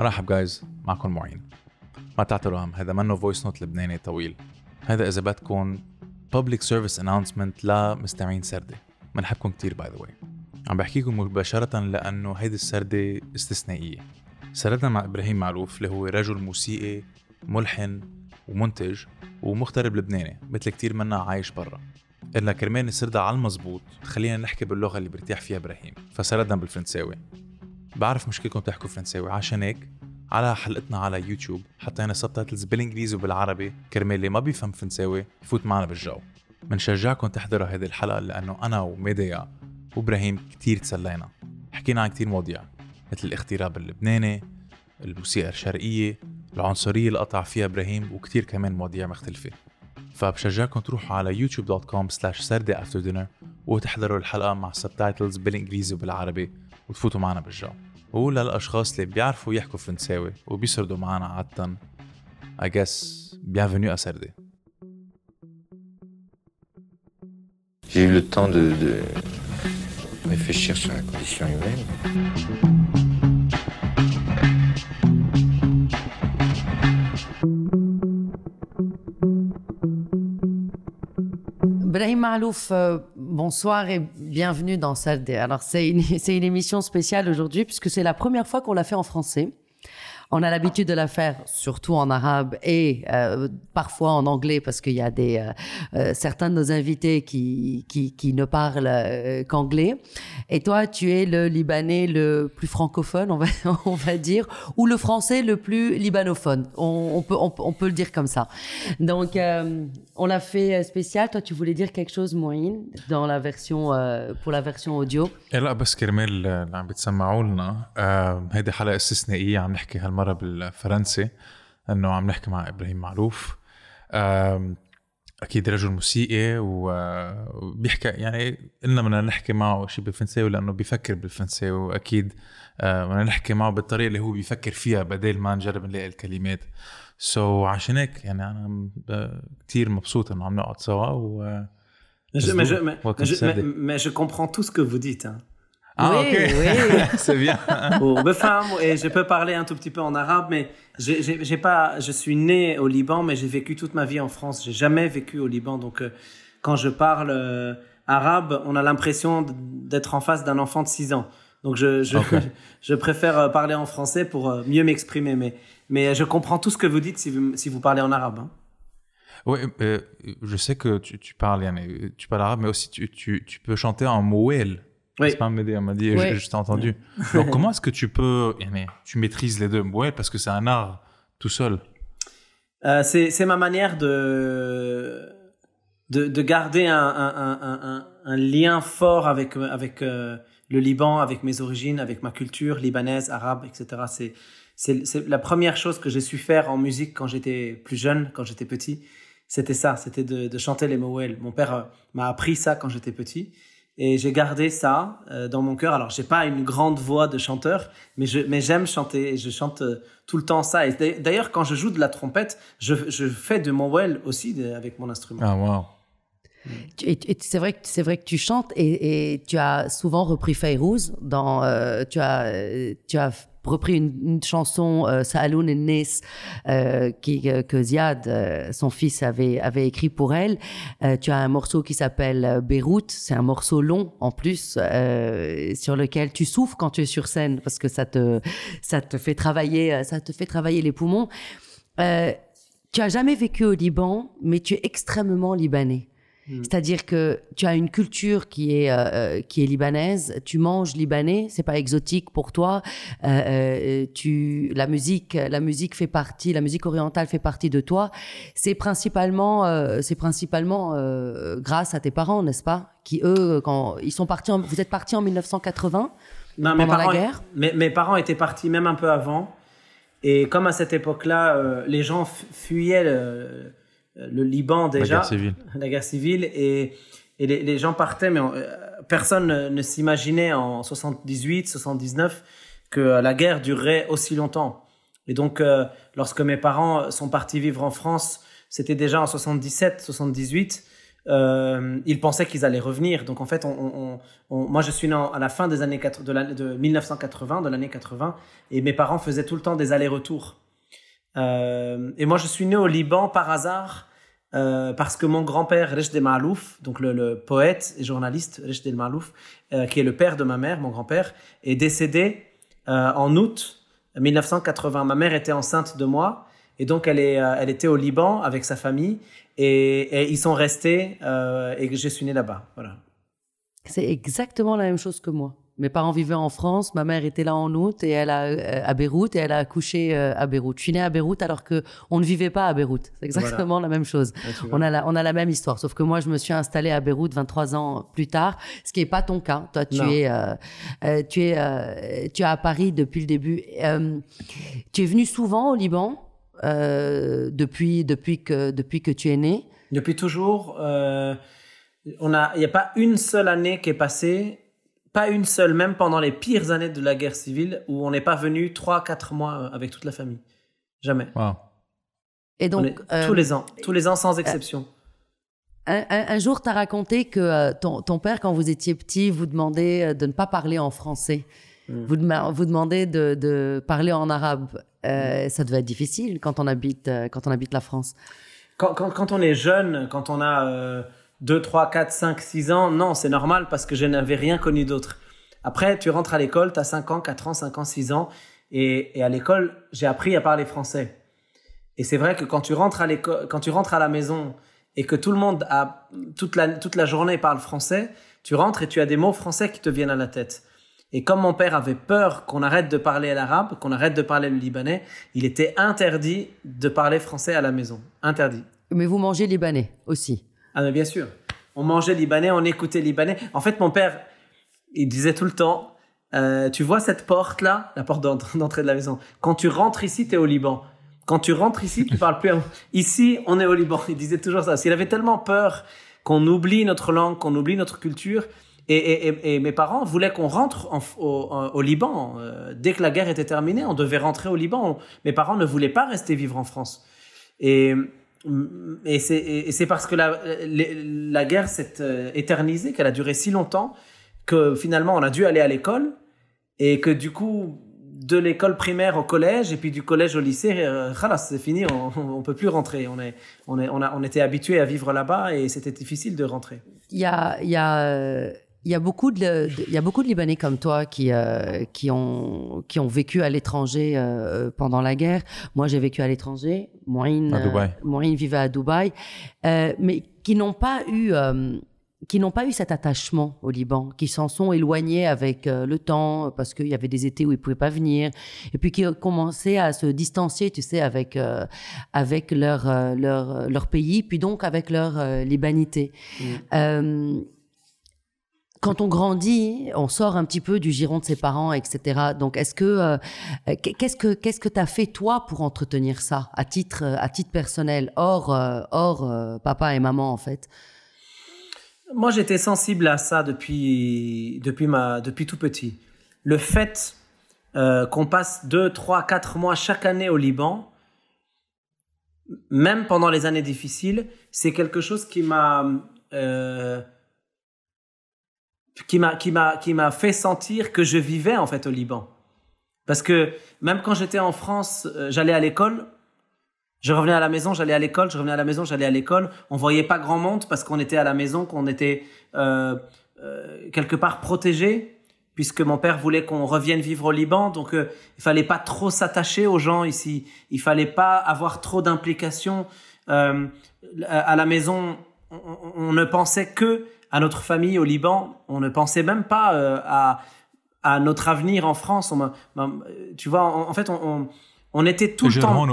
مرحب جايز معكم معين. ما تعتروا هم هذا منه فويس نوت لبناني طويل. هذا إذا بدكم public service announcement لمستمعين سردة بنحبكم كتير باي ذا واي عم بحكيكم مباشرة لأنه هيدي السردة استثنائية. سردنا مع إبراهيم معروف اللي هو رجل موسيقي ملحن ومنتج ومغترب لبناني مثل كتير منا عايش برا. إلا كرمال نسردها على المزبوط خلينا نحكي باللغة اللي برتاح فيها إبراهيم. فسردنا بالفرنساوي. بعرف مشكلكم تحكوا فرنساوي. عشان هيك على حلقتنا على يوتيوب حطينا سبتايتلز بالإنجليزي وبالعربي. كرمال اللي ما بيفهم فرنساوي يفوت معنا بالجو. بنشجعكم تحضروا هذه الحلقة لأنه أنا وميديا وإبراهيم كتير تسلينا. حكينا عن كتير مواضيع مثل الاغتراب اللبناني الموسيقى الشرقية العنصرية اللي قطع فيها إبراهيم وكتير كمان مواضيع مختلفة. فبشجعكم تروحوا على youtube.com slash سردي after dinner وتحضروا الحلقة مع سبتايتلز بالإنجليزي وبالعربي وتفوتوا معنا بالجو. وللأشخاص اللي بيعرفوا يحكوا فرنساوي وبيسردوا معنا عادة I guess bienvenue à سردي J'ai eu le temps de, de réfléchir sur la condition humaine. Brahim Malouf, euh, bonsoir et bienvenue dans Saldé. Alors, c'est une, c'est une émission spéciale aujourd'hui puisque c'est la première fois qu'on l'a fait en français. On a l'habitude de la faire surtout en arabe et euh, parfois en anglais parce qu'il y a des euh, euh, certains de nos invités qui qui, qui ne parlent euh, qu'anglais. Et toi, tu es le Libanais le plus francophone, on va on va dire, ou le Français le plus libanophone. On, on peut on, on peut le dire comme ça. Donc euh, on l'a fait spécial. Toi, tu voulais dire quelque chose, Moïne, dans la version euh, pour la version audio. إيه لا بس كرمال اللي عم بتسمعوا لنا آه هيدي حلقة استثنائية عم نحكي هالمرة بالفرنسي إنه عم نحكي مع إبراهيم معروف أكيد رجل موسيقي وبيحكي يعني قلنا بدنا نحكي معه شيء بالفرنساوي لأنه بيفكر بالفرنساوي وأكيد آه، بدنا نحكي معه بالطريقة اللي هو بيفكر فيها بدل ما نجرب نلاقي الكلمات سو so, عشان هيك يعني أنا كتير مبسوط إنه عم نقعد سوا و Mais je, mais, je, mais, je, mais, Saturday. mais je comprends tout ce que vous dites. Hein. Ah, Oui, ok. oui. C'est bien. Befam, et je peux parler un tout petit peu en arabe, mais j'ai j'ai- j'ai pas, je suis né au Liban, mais j'ai vécu toute ma vie en France. J'ai jamais vécu au Liban, donc euh, quand je parle euh, arabe, on a l'impression d'être en face d'un enfant de 6 ans. Donc je, je, je préfère euh, parler en français pour mieux m'exprimer, mais, mais je comprends tout ce que vous dites si vous, si vous parlez en arabe. hein. Oui, euh, je sais que tu, tu parles, tu parles arabe, mais aussi tu, tu, tu peux chanter en mouel. Oui. C'est pas elle m'a dit, je, je t'ai entendu. Donc comment est-ce que tu peux, yani, tu maîtrises les deux? Mouel parce que c'est un art tout seul. Euh, c'est ma manière de de, de garder un, un, un, un, un lien fort avec avec euh, le Liban, avec mes origines, avec ma culture libanaise, arabe, etc. C'est la première chose que j'ai su faire en musique quand j'étais plus jeune, quand j'étais petit. C'était ça, c'était de, de chanter les mouels. Mon père euh, m'a appris ça quand j'étais petit. Et j'ai gardé ça euh, dans mon cœur. Alors, j'ai pas une grande voix de chanteur, mais je, mais j'aime chanter et je chante euh, tout le temps ça. Et d'a- d'ailleurs, quand je joue de la trompette, je, je fais de mon well aussi de- avec mon instrument. Ah, wow. Et, et c'est vrai que c'est vrai que tu chantes et, et tu as souvent repris Fayrouz dans euh, tu as tu as repris une, une chanson euh, Saaloun et Nes euh, qui euh, que Ziad euh, son fils avait avait écrit pour elle. Euh, tu as un morceau qui s'appelle euh, Beyrouth, c'est un morceau long en plus sur lequel tu souffres quand tu es sur scène parce que ça te ça te fait travailler ça te fait travailler les poumons. Tu as jamais vécu au Liban, mais tu es extrêmement libanais. C'est-à-dire que tu as une culture qui est euh, euh, qui est libanaise, tu manges libanais, c'est pas exotique pour toi. Euh, tu la musique la musique fait partie, la musique orientale fait partie de toi. C'est principalement euh, c'est principalement grâce à tes parents, n'est-ce pas Qui eux quand ils sont partis en- vous êtes partis en 1980 Non, mes Pendant la parents, guerre mes, mes parents étaient partis même un peu avant. Et comme à cette époque-là, euh, les gens fu- fuyaient le, le Liban déjà. guerre civile. La guerre civile. Et, et les, les gens partaient, mais on- euh, personne ne, ne s'imaginait en 78, 79 que la guerre durerait aussi longtemps. Et donc, euh, lorsque mes parents sont partis vivre en France, c'était déjà en 77, 78. euh, ils pensaient qu'ils allaient revenir. Donc en fait, on, on, on, moi je suis né à la fin des années 4, de, la, de 1980, de l'année 80, et mes parents faisaient tout le temps des allers-retours. Euh, et moi je suis né au Liban par hasard. Euh, parce que mon grand-père, Rejd El Malouf, donc le, le, poète et journaliste Rejd El Malouf, euh, qui est le père de ma mère, mon grand-père, est décédé euh, en août 1980. Ma mère était enceinte de moi et donc elle, est, euh, elle était au Liban avec sa famille et, et ils sont restés euh, et je suis né là-bas. Voilà. C'est exactement la même chose que moi. Mes parents vivaient en France, ma mère était là en août et elle a euh, à Beyrouth et elle a accouché euh, à Beyrouth. Je suis née à Beyrouth alors que on ne vivait pas à Beyrouth. C'est exactement voilà. la même chose. On a la, on a la même histoire, sauf que moi je me suis installée à Beyrouth 23 ans plus tard, ce qui est pas ton cas. Toi tu Non. es euh, tu es euh, tu es à Paris depuis le début. Euh, tu es venu souvent au Liban depuis depuis que depuis que tu es né. Depuis toujours, on a, il n'y a pas une seule année qui est passée, pas une seule, même pendant les pires années de la guerre civile, où on n'est pas venu 3-4 mois euh, avec toute la famille. Jamais. Wow. Et On donc est- euh, tous les ans, tous les ans sans exception. Un, un- un jour, tu as raconté que euh, ton, ton père, quand vous étiez petit, vous demandait euh, de ne pas parler en français. Mm. Vous, dema- vous demandez de, de parler en arabe. Euh, Ça devait être difficile quand on habite, euh, quand on habite la France. Quand, quand, quand on est jeune, quand on a euh, 2, 3, 4, 5, 6 ans, non, c'est normal parce que je n'avais rien connu d'autre. Après, tu rentres à l'école, tu as 5 ans, 4 ans, 5 ans, 6 ans, et, et à l'école, j'ai appris à parler français. Et c'est vrai que quand tu rentres à l'école, quand tu rentres à la maison et que tout le monde a toute la toute la journée parle français, tu rentres et tu as des mots français qui te viennent à la tête. Et comme mon père avait peur qu'on arrête de parler l'arabe, qu'on arrête de parler le libanais, il était interdit de parler français à la maison. Interdit. Mais vous mangez libanais aussi. Ah mais bien sûr. On mangeait libanais, on écoutait libanais. En fait, mon père, il disait tout le temps, euh, tu vois cette porte là, la porte d'entrée de la maison. Quand tu rentres ici, tu es au Liban. Quand tu rentres ici, tu parles plus. un- Ici, on est au Liban. Il disait toujours ça. S'il avait tellement peur qu'on oublie notre langue, qu'on oublie notre culture. Et, et- et- mes parents voulaient qu'on rentre en- au, en- au Liban. Euh, dès que la guerre était terminée, on devait rentrer au Liban. Mes parents ne voulaient pas rester vivre en France. Et, et c'est parce que la, la guerre s'est euh, éternisée, qu'elle a duré si longtemps, que finalement on a dû aller à l'école et que du coup, de l'école primaire au collège et puis du collège au lycée, euh, c'est fini, on, on peut plus rentrer. On, est, on, est, on, a, on était habitué à vivre là-bas et c'était difficile de rentrer. Il y a, y a, euh, il y a beaucoup de, de- il y a beaucoup de Libanais comme toi qui, euh, qui ont, qui ont vécu à l'étranger euh, pendant la guerre. Moi, j'ai vécu à l'étranger. Moïne, À Dubaï. euh, Moïne vivait à Dubaï, euh, mais qui n'ont pas eu, euh, qui n'ont pas eu cet attachement au Liban, qui s'en sont éloignés avec euh, le temps parce qu'il y avait des étés où ils pouvaient pas venir, et puis qui ont commencé à se distancier, tu sais, avec euh, avec leur euh, leur leur pays, puis donc avec leur euh, libanité. Euh, quand on grandit, on sort un petit peu du giron de ses parents, etc. Donc, est-ce que euh, qu'est-ce que qu'est-ce que t'as fait toi pour entretenir ça à titre à titre personnel, hors euh, hors euh, papa et maman en fait? Moi, j'étais sensible à ça depuis, depuis, ma, depuis tout petit. Le fait qu'on passe 2, 3, 4 mois chaque année au Liban, même pendant les années difficiles, c'est quelque chose qui m'a qui m'a qui m'a qui m'a fait sentir que je vivais en fait au Liban. Parce que même quand j'étais en France, euh, j'allais à l'école, je revenais à la maison, j'allais à l'école, je revenais à la maison, j'allais à l'école. On voyait pas grand monde parce qu'on était à la maison, qu'on était euh, euh, quelque part protégé, puisque mon père voulait qu'on revienne vivre au Liban. Donc euh, il fallait pas trop s'attacher aux gens ici. Il fallait pas avoir trop d'implications. À la maison, on, on- on ne pensait que à notre famille au Liban. On ne pensait même pas euh, à, notre avenir en France. Tu vois, en, fait, on, était tout le temps.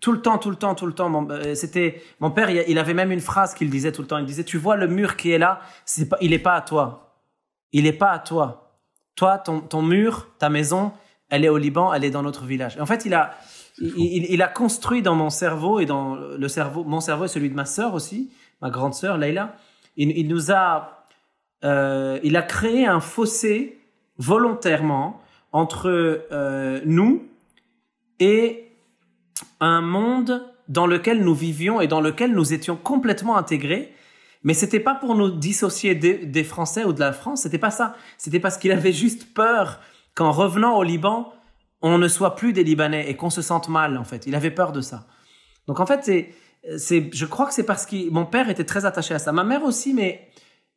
Tout le temps, tout le temps, tout le temps. Mon, euh, père, il avait même une phrase qu'il disait tout le temps. Il disait Tu vois le mur qui est là, il n'est pas à toi. Il n'est pas à toi. Toi, ton, mur, ta maison, elle est au Liban, elle est dans notre village. En fait, il a. Il, a construit dans mon cerveau et dans le cerveau, mon cerveau et celui de ma sœur aussi, ma grande sœur Leïla, il, nous a, euh, il a créé un fossé volontairement entre euh, nous et un monde dans lequel nous vivions et dans lequel nous étions complètement intégrés, Mais c'était pas pour nous dissocier des, des Français ou de la France, c'était pas ça. C'était parce qu'il avait juste peur qu'en revenant au Liban, on ne soit plus des Libanais et qu'on se sente mal, en fait. Il avait peur de ça. Donc, en fait, c'est, c'est, je crois que c'est parce que mon père était très attaché à ça. Ma mère aussi, mais,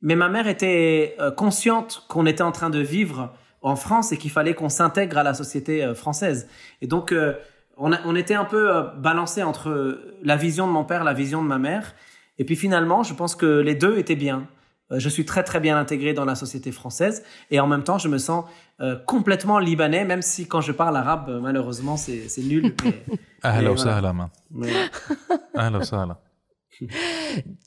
mais ma mère était euh, consciente qu'on était en train de vivre en France et qu'il fallait qu'on s'intègre à la société euh, française. Et donc, euh, on, on était un peu balancé entre la vision de mon père, la vision de ma mère. Et puis finalement, je pense que les deux étaient bien. Euh, je suis très très bien intégré dans la société française et en même temps je me sens euh, complètement libanais, même si quand je parle arabe, euh, malheureusement c'est nul.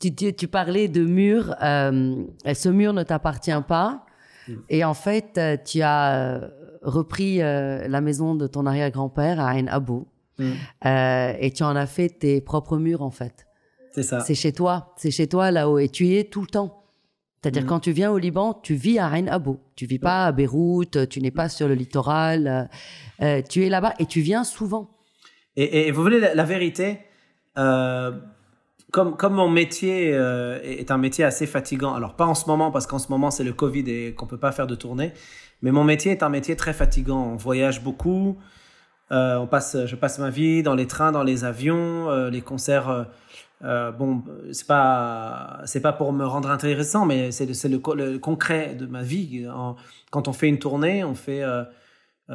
Tu, parlais de mur, ce mur ne t'appartient pas hmm. et en fait tu as repris la maison de ton arrière-grand-père à Ain Abou hmm. et tu en as fait tes propres murs en fait. C'est ça. C'est chez toi, c'est chez toi là-haut et tu y es tout le temps. C'est-à-dire, mm. quand tu viens au Liban, tu vis à Ain Abou. Tu vis pas à Beyrouth, tu n'es pas sur le littoral. Euh, tu es là-bas et tu viens souvent. Et, et vous voulez la, la vérité euh, comme, comme mon métier euh, est un métier assez fatigant, alors pas en ce moment parce qu'en ce moment c'est le Covid et qu'on peut pas faire de tournée, mais mon métier est un métier très fatigant. On voyage beaucoup, euh, on passe, je passe ma vie dans les trains, dans les avions, euh, les concerts. Euh, euh, bon, c'est pas c'est pas pour me rendre intéressant, mais c'est c'est le, le, concret de ma vie. Quand on fait une tournée, on fait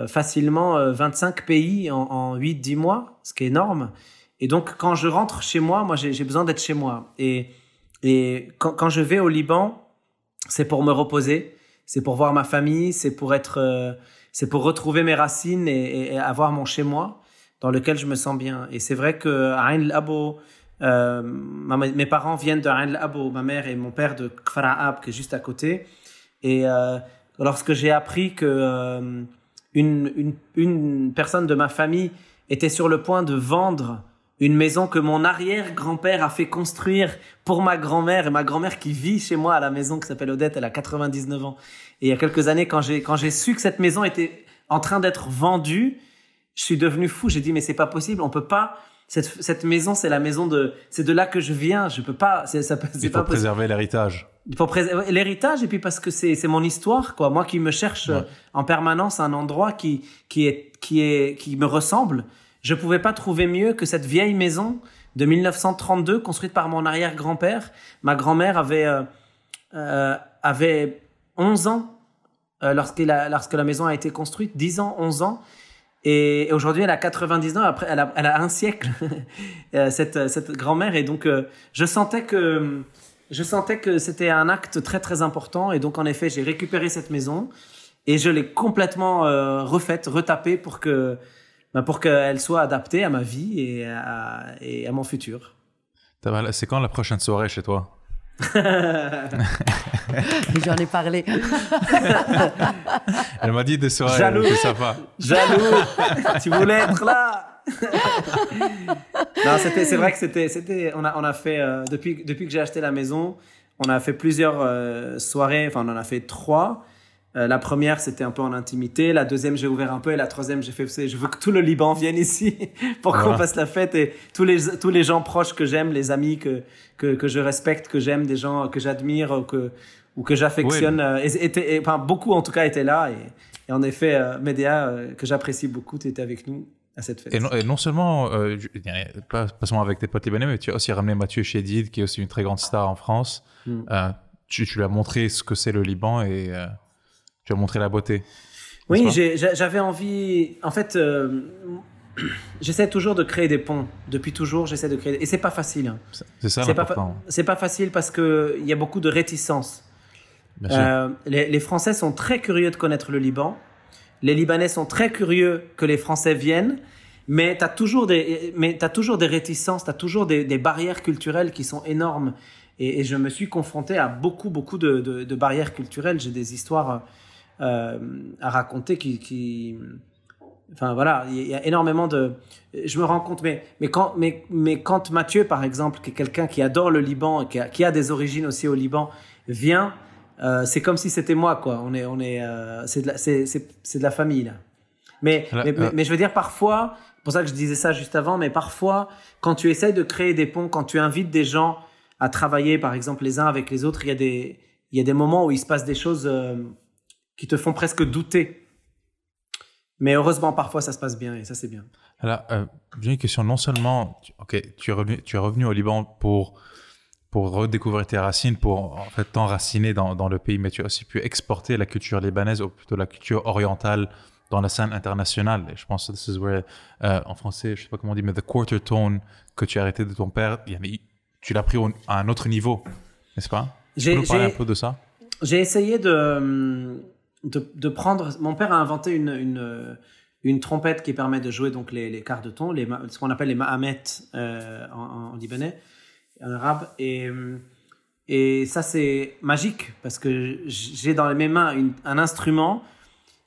facilement 25 pays en, en 8-10 mois, ce qui est énorme. Et donc, quand je rentre chez moi, moi, j'ai besoin d'être chez moi. Et, et quand, quand je vais au Liban, c'est pour me reposer, c'est pour voir ma famille, c'est pour être, euh, c'est pour retrouver mes racines et, avoir mon chez moi dans lequel je me sens bien. Et c'est vrai que Ain Labo, euh, mes parents viennent de Ain ma mère et mon père de Kfar qui est juste à côté. Et euh, lorsque j'ai appris que euh, une, une, une personne de ma famille était sur le point de vendre une maison que mon arrière-grand-père a fait construire pour ma grand-mère et ma grand-mère qui vit chez moi à la maison qui s'appelle Odette, elle a 99 ans. Et il y a quelques années, quand j'ai quand j'ai su que cette maison était en train d'être vendue, je suis devenu fou. J'ai dit mais c'est pas possible, on peut pas. Cette, cette maison, c'est la maison de, c'est de là que je viens. Je peux pas. C'est, ça, c'est Il faut préserver l'héritage. Il faut préserver l'héritage et puis parce que c'est, c'est mon histoire, quoi. Moi qui me cherche ouais. en permanence un endroit qui, qui est, qui est, qui me ressemble je pouvais pas trouver mieux que cette vieille maison de 1932 construite par mon arrière-grand-père. Ma grand-mère avait euh, euh, avait 11 ans euh, lorsque la, lorsque la maison a été construite, 10 ans, 11 ans. Et, aujourd'hui, elle a 99 ans. Après, elle a, elle a un siècle, euh, cette, cette grand-mère. Et donc, euh, je sentais que je sentais que c'était un acte très très important. Et donc, en effet, j'ai récupéré cette maison et je l'ai complètement euh, refaite, retapée pour que bah pour qu'elle soit adaptée à ma vie et à, et à mon futur. C'est quand la prochaine soirée chez toi? J'en ai parlé. Elle m'a dit des soirées. Jaloux. Ça va. Jaloux. tu voulais être là. non, c'était, c'est vrai que c'était, c'était, on a, on a fait euh, depuis, depuis que j'ai acheté la maison, on a fait plusieurs euh, soirées. Enfin, on en a fait trois. Euh, la première, c'était un peu en intimité. La deuxième, j'ai ouvert un peu. Et la troisième, j'ai fait, je veux que tout le Liban vienne ici pour qu'on fasse la fête. Et tous les, tous les gens proches que j'aime, les amis que, que, que je respecte, que j'aime, des gens que j'admire que, ou que j'affectionne, oui. euh, et, enfin, beaucoup en tout cas étaient là. Et, en effet, euh, Médéa, euh, que j'apprécie beaucoup, tu étais avec nous à cette fête. Et non, et non seulement, euh, pas, pas, seulement avec tes potes libanais, mais tu as aussi ramené Mathieu Chédid, qui est aussi une très grande star en France. Mm. tu, tu lui as montré ce que c'est le Liban et tu as montré la beauté. Oui, j'avais envie. En fait, j'essaie toujours de créer des ponts. Depuis toujours, j'essaie de créer. Et c'est pas facile. Hein. C'est ça. C'est pas, pas facile parce que il y a beaucoup de réticence. Euh, les, les, Français sont très curieux de connaître le Liban. Les Libanais sont très curieux que les Français viennent. Mais tu as toujours des, mais toujours des réticences, tu as toujours des, des, barrières culturelles qui sont énormes. Et, et, je me suis confronté à beaucoup, beaucoup de, de, de barrières culturelles. J'ai des histoires euh, à raconter qui, qui, enfin voilà, il y a énormément de, je me rends compte, mais mais quand mais mais quand Mathieu par exemple, qui est quelqu'un qui adore le Liban, qui a, qui a des origines aussi au Liban, vient, euh, c'est comme si c'était moi quoi. On est on est euh, c'est de la c'est c'est de la famille là. Mais, là, mais, mais, mais je veux dire parfois, pour ça que je disais ça juste avant, mais parfois quand tu essayes de créer des ponts, quand tu invites des gens à travailler, par exemple, les uns avec les autres, il y a des, il y a des moments où il se passe des choses euh, qui te font presque douter. Mais heureusement, parfois, ça se passe bien et ça, c'est bien. Alors, euh, j'ai une question. Non seulement, tu- ok, tu es revenu, tu es revenu au Liban pour pour redécouvrir tes racines, pour en fait t'enraciner dans, dans le pays, mais tu as aussi pu exporter la culture libanaise ou plutôt la culture orientale dans la scène internationale. Et je pense que this is where, euh, en français, je sais pas comment on dit, mais the quarter tone que tu as arrêté de ton père, tu l'as pris au- à un autre niveau, n'est-ce pas? Tu peux nous parler un peu de ça? J'ai essayé de, de, de prendre. Mon père a inventé une, une, une trompette qui permet de jouer donc les, les quarts de ton, les, ce qu'on appelle les mahamet euh, en, en libanais, en arabe. Et, et ça, c'est magique parce que j'ai dans mes mains un instrument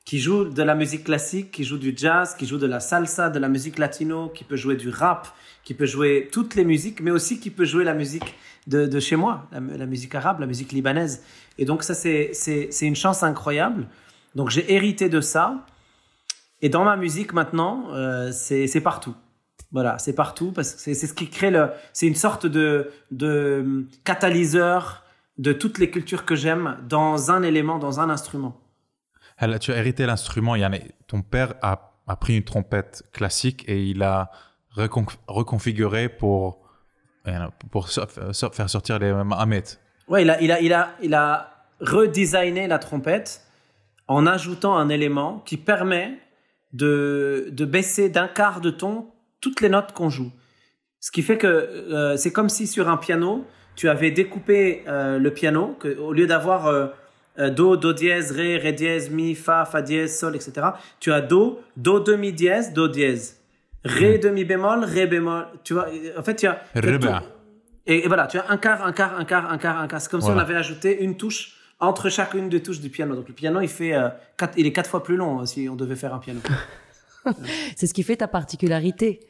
qui joue de la musique classique, qui joue du jazz, qui joue de la salsa, de la musique latino, qui peut jouer du rap, qui peut jouer toutes les musiques, mais aussi qui peut jouer la musique de, de chez moi, la, musique arabe, la musique libanaise. Et donc ça, c'est une chance incroyable. Donc j'ai hérité de ça. Et dans ma musique maintenant, euh, c'est partout. Voilà, c'est partout parce que c'est ce qui crée le. C'est une sorte de, de catalyseur de toutes les cultures que j'aime dans un élément, dans un instrument. Alors, tu as hérité l'instrument, Yann. Ton père a, a pris une trompette classique et il a recon- reconfiguré pour, euh, pour faire sortir les Mahamet. Ouais, il a, il a, il a, il a redesigné la trompette en ajoutant un élément qui permet de, de baisser d'un quart de ton toutes les notes qu'on joue. Ce qui fait que euh, c'est comme si sur un piano, tu avais découpé euh, le piano, que, au lieu d'avoir euh, euh, Do, Do dièse, Ré, Ré dièse, Mi, Fa, Fa dièse, Sol, etc. Tu as Do, Do demi dièse, Do dièse. Ré demi bémol, Ré bémol. Tu vois, en fait, tu as... et, et voilà, tu as un quart, un quart, un quart, un quart, un quart. C'est comme si on avait ajouté une touche entre chacune des touches du piano. Donc le piano, il fait euh, quatre, il est quatre fois plus long hein, si on devait faire un piano. C'est ce qui fait ta particularité.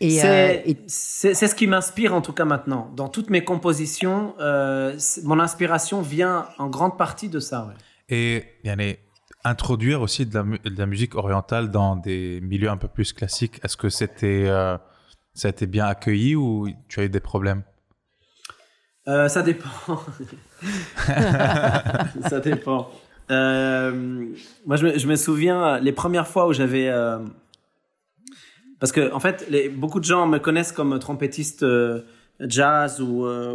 Et, euh, C'est et- ce qui m'inspire en tout cas maintenant. Dans toutes mes compositions, euh, mon inspiration vient en grande partie de ça. ouais. Et Yann, et introduire aussi de la, mu- de la musique orientale dans des milieux un peu plus classiques, est-ce que c'était euh, ça a été bien accueilli ou tu as eu des problèmes? Euh, ça dépend. ça dépend. Euh, moi, je me, je me souviens les premières fois où j'avais. euh, parce que, en fait, beaucoup de gens me connaissent comme trompettiste euh, jazz ou, euh,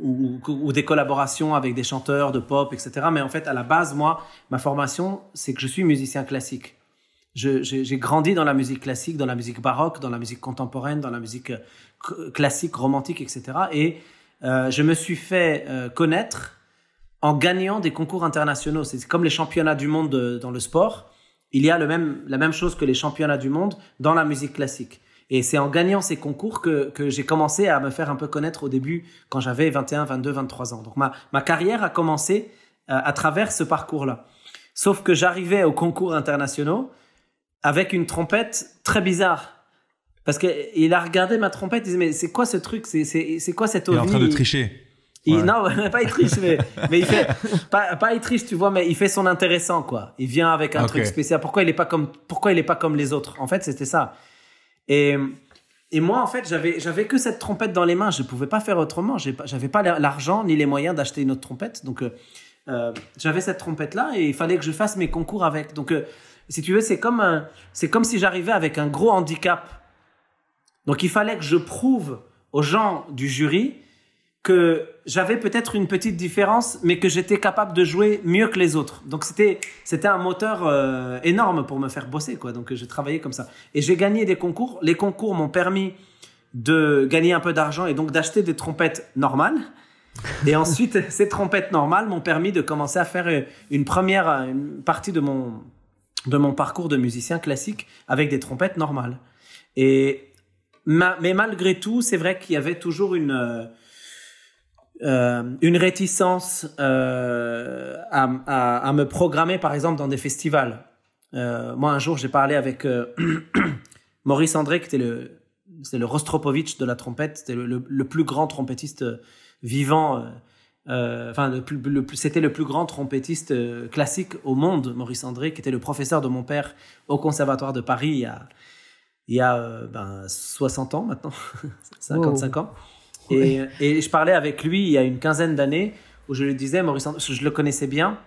ou, des collaborations avec des chanteurs de pop, etc. Mais en fait, à la base, moi, ma formation, c'est que je suis musicien classique. J'ai grandi dans la musique classique, dans la musique baroque, dans la musique contemporaine, dans la musique euh, classique, romantique, etc. Et je me suis fait connaître en gagnant des concours internationaux. C'est comme les championnats du monde de- dans le sport. Il y a le même, la même chose que les championnats du monde dans la musique classique. Et c'est en gagnant ces concours que, que j'ai commencé à me faire un peu connaître au début, quand j'avais 21, 22, 23 ans. Donc ma, ma carrière a commencé euh, à travers ce parcours-là. Sauf que j'arrivais aux concours internationaux avec une trompette très bizarre. Parce qu'il a regardé ma trompette, il disait, mais c'est quoi ce truc? C'est c'est- c'est quoi cette Il est en ovni train de tricher. Il- Ouais. Non, pas triche, mais, mais il fait pas, pas triche, tu vois, mais il fait son intéressant, quoi. Il vient avec un truc spécial. Pourquoi il est pas comme pourquoi il est pas comme les autres? En fait, c'était ça. Et et moi, en fait, j'avais j'avais que cette trompette dans les mains. Je pouvais pas faire autrement. J'avais pas l'argent ni les moyens d'acheter une autre trompette. Donc euh, euh, j'avais cette trompette là et il fallait que je fasse mes concours avec. Donc euh, si tu veux, c'est comme c'est comme si j'arrivais avec un gros handicap. Donc il fallait que je prouve aux gens du jury que j'avais peut-être une petite différence, mais que j'étais capable de jouer mieux que les autres. Donc c'était c'était un moteur euh, énorme pour me faire bosser quoi. Donc j'ai travaillé comme ça et j'ai gagné des concours. Les concours m'ont permis de gagner un peu d'argent et donc d'acheter des trompettes normales. Et ensuite, ces trompettes normales m'ont permis de commencer à faire euh, une première euh, une partie de mon de mon parcours de musicien classique avec des trompettes normales. Et ma- mais malgré tout, c'est vrai qu'il y avait toujours une euh, une réticence euh, à, à, à me programmer, par exemple, dans des festivals. Euh, moi, un jour, j'ai parlé avec Maurice André, qui était le, c'est le Rostropovitch de la trompette, c'était le, le- le plus grand trompettiste vivant. Enfin, le plus, le plus- c'était le plus grand trompettiste classique au monde, Maurice André, qui était le professeur de mon père au Conservatoire de Paris il y a, il y a euh, ben, 60 ans maintenant, 55 ans. Et, et, je parlais avec lui il y a une quinzaine d'années où je lui disais, Maurice André, je le connaissais bien,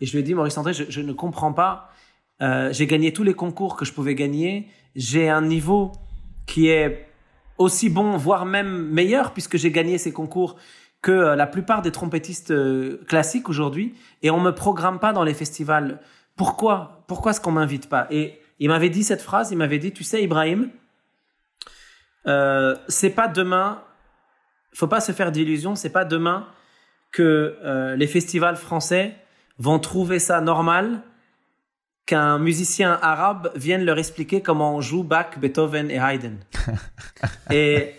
et je lui ai dit, Maurice André, je, je ne comprends pas. Euh, j'ai gagné tous les concours que je pouvais gagner. J'ai un niveau qui est aussi bon, voire même meilleur, puisque j'ai gagné ces concours que euh, la plupart des trompettistes euh, classiques aujourd'hui. Et on me programme pas dans les festivals. Pourquoi? Pourquoi est-ce qu'on m'invite pas? Et il m'avait dit cette phrase. Il m'avait dit, tu sais, Ibrahim, euh, c'est pas demain. Faut pas se faire d'illusions. C'est pas demain que euh, les festivals français vont trouver ça normal qu'un musicien arabe vienne leur expliquer comment on joue Bach, Beethoven et Haydn. et,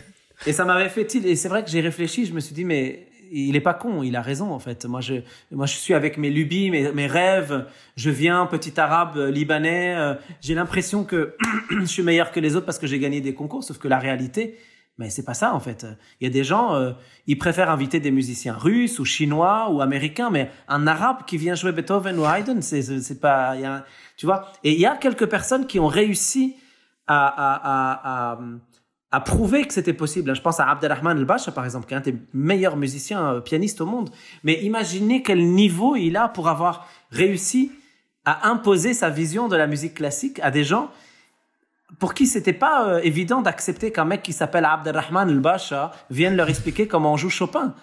et ça m'avait fait Et c'est vrai que j'ai réfléchi, je me suis dit, mais il est pas con, il a raison en fait. Moi je, moi je suis avec mes lubies, mes, mes rêves. Je viens petit arabe euh, libanais. euh, j'ai l'impression que je suis meilleur que les autres parce que j'ai gagné des concours. Sauf que la réalité, mais c'est pas ça en fait. Il y a des gens, euh, ils préfèrent inviter des musiciens russes ou chinois ou américains, mais un arabe qui vient jouer Beethoven ou Haydn, c'est pas, tu vois. Et il y a quelques personnes qui ont réussi à à à, à, prouver que c'était possible. Je pense à Abdelrahman El-Bacha, par exemple, qui est un des meilleurs musiciens euh, pianistes au monde. Mais imaginez quel niveau il a pour avoir réussi à imposer sa vision de la musique classique à des gens pour qui c'était pas euh, évident d'accepter qu'un mec qui s'appelle Abdelrahman El-Bacha vienne leur expliquer comment on joue Chopin.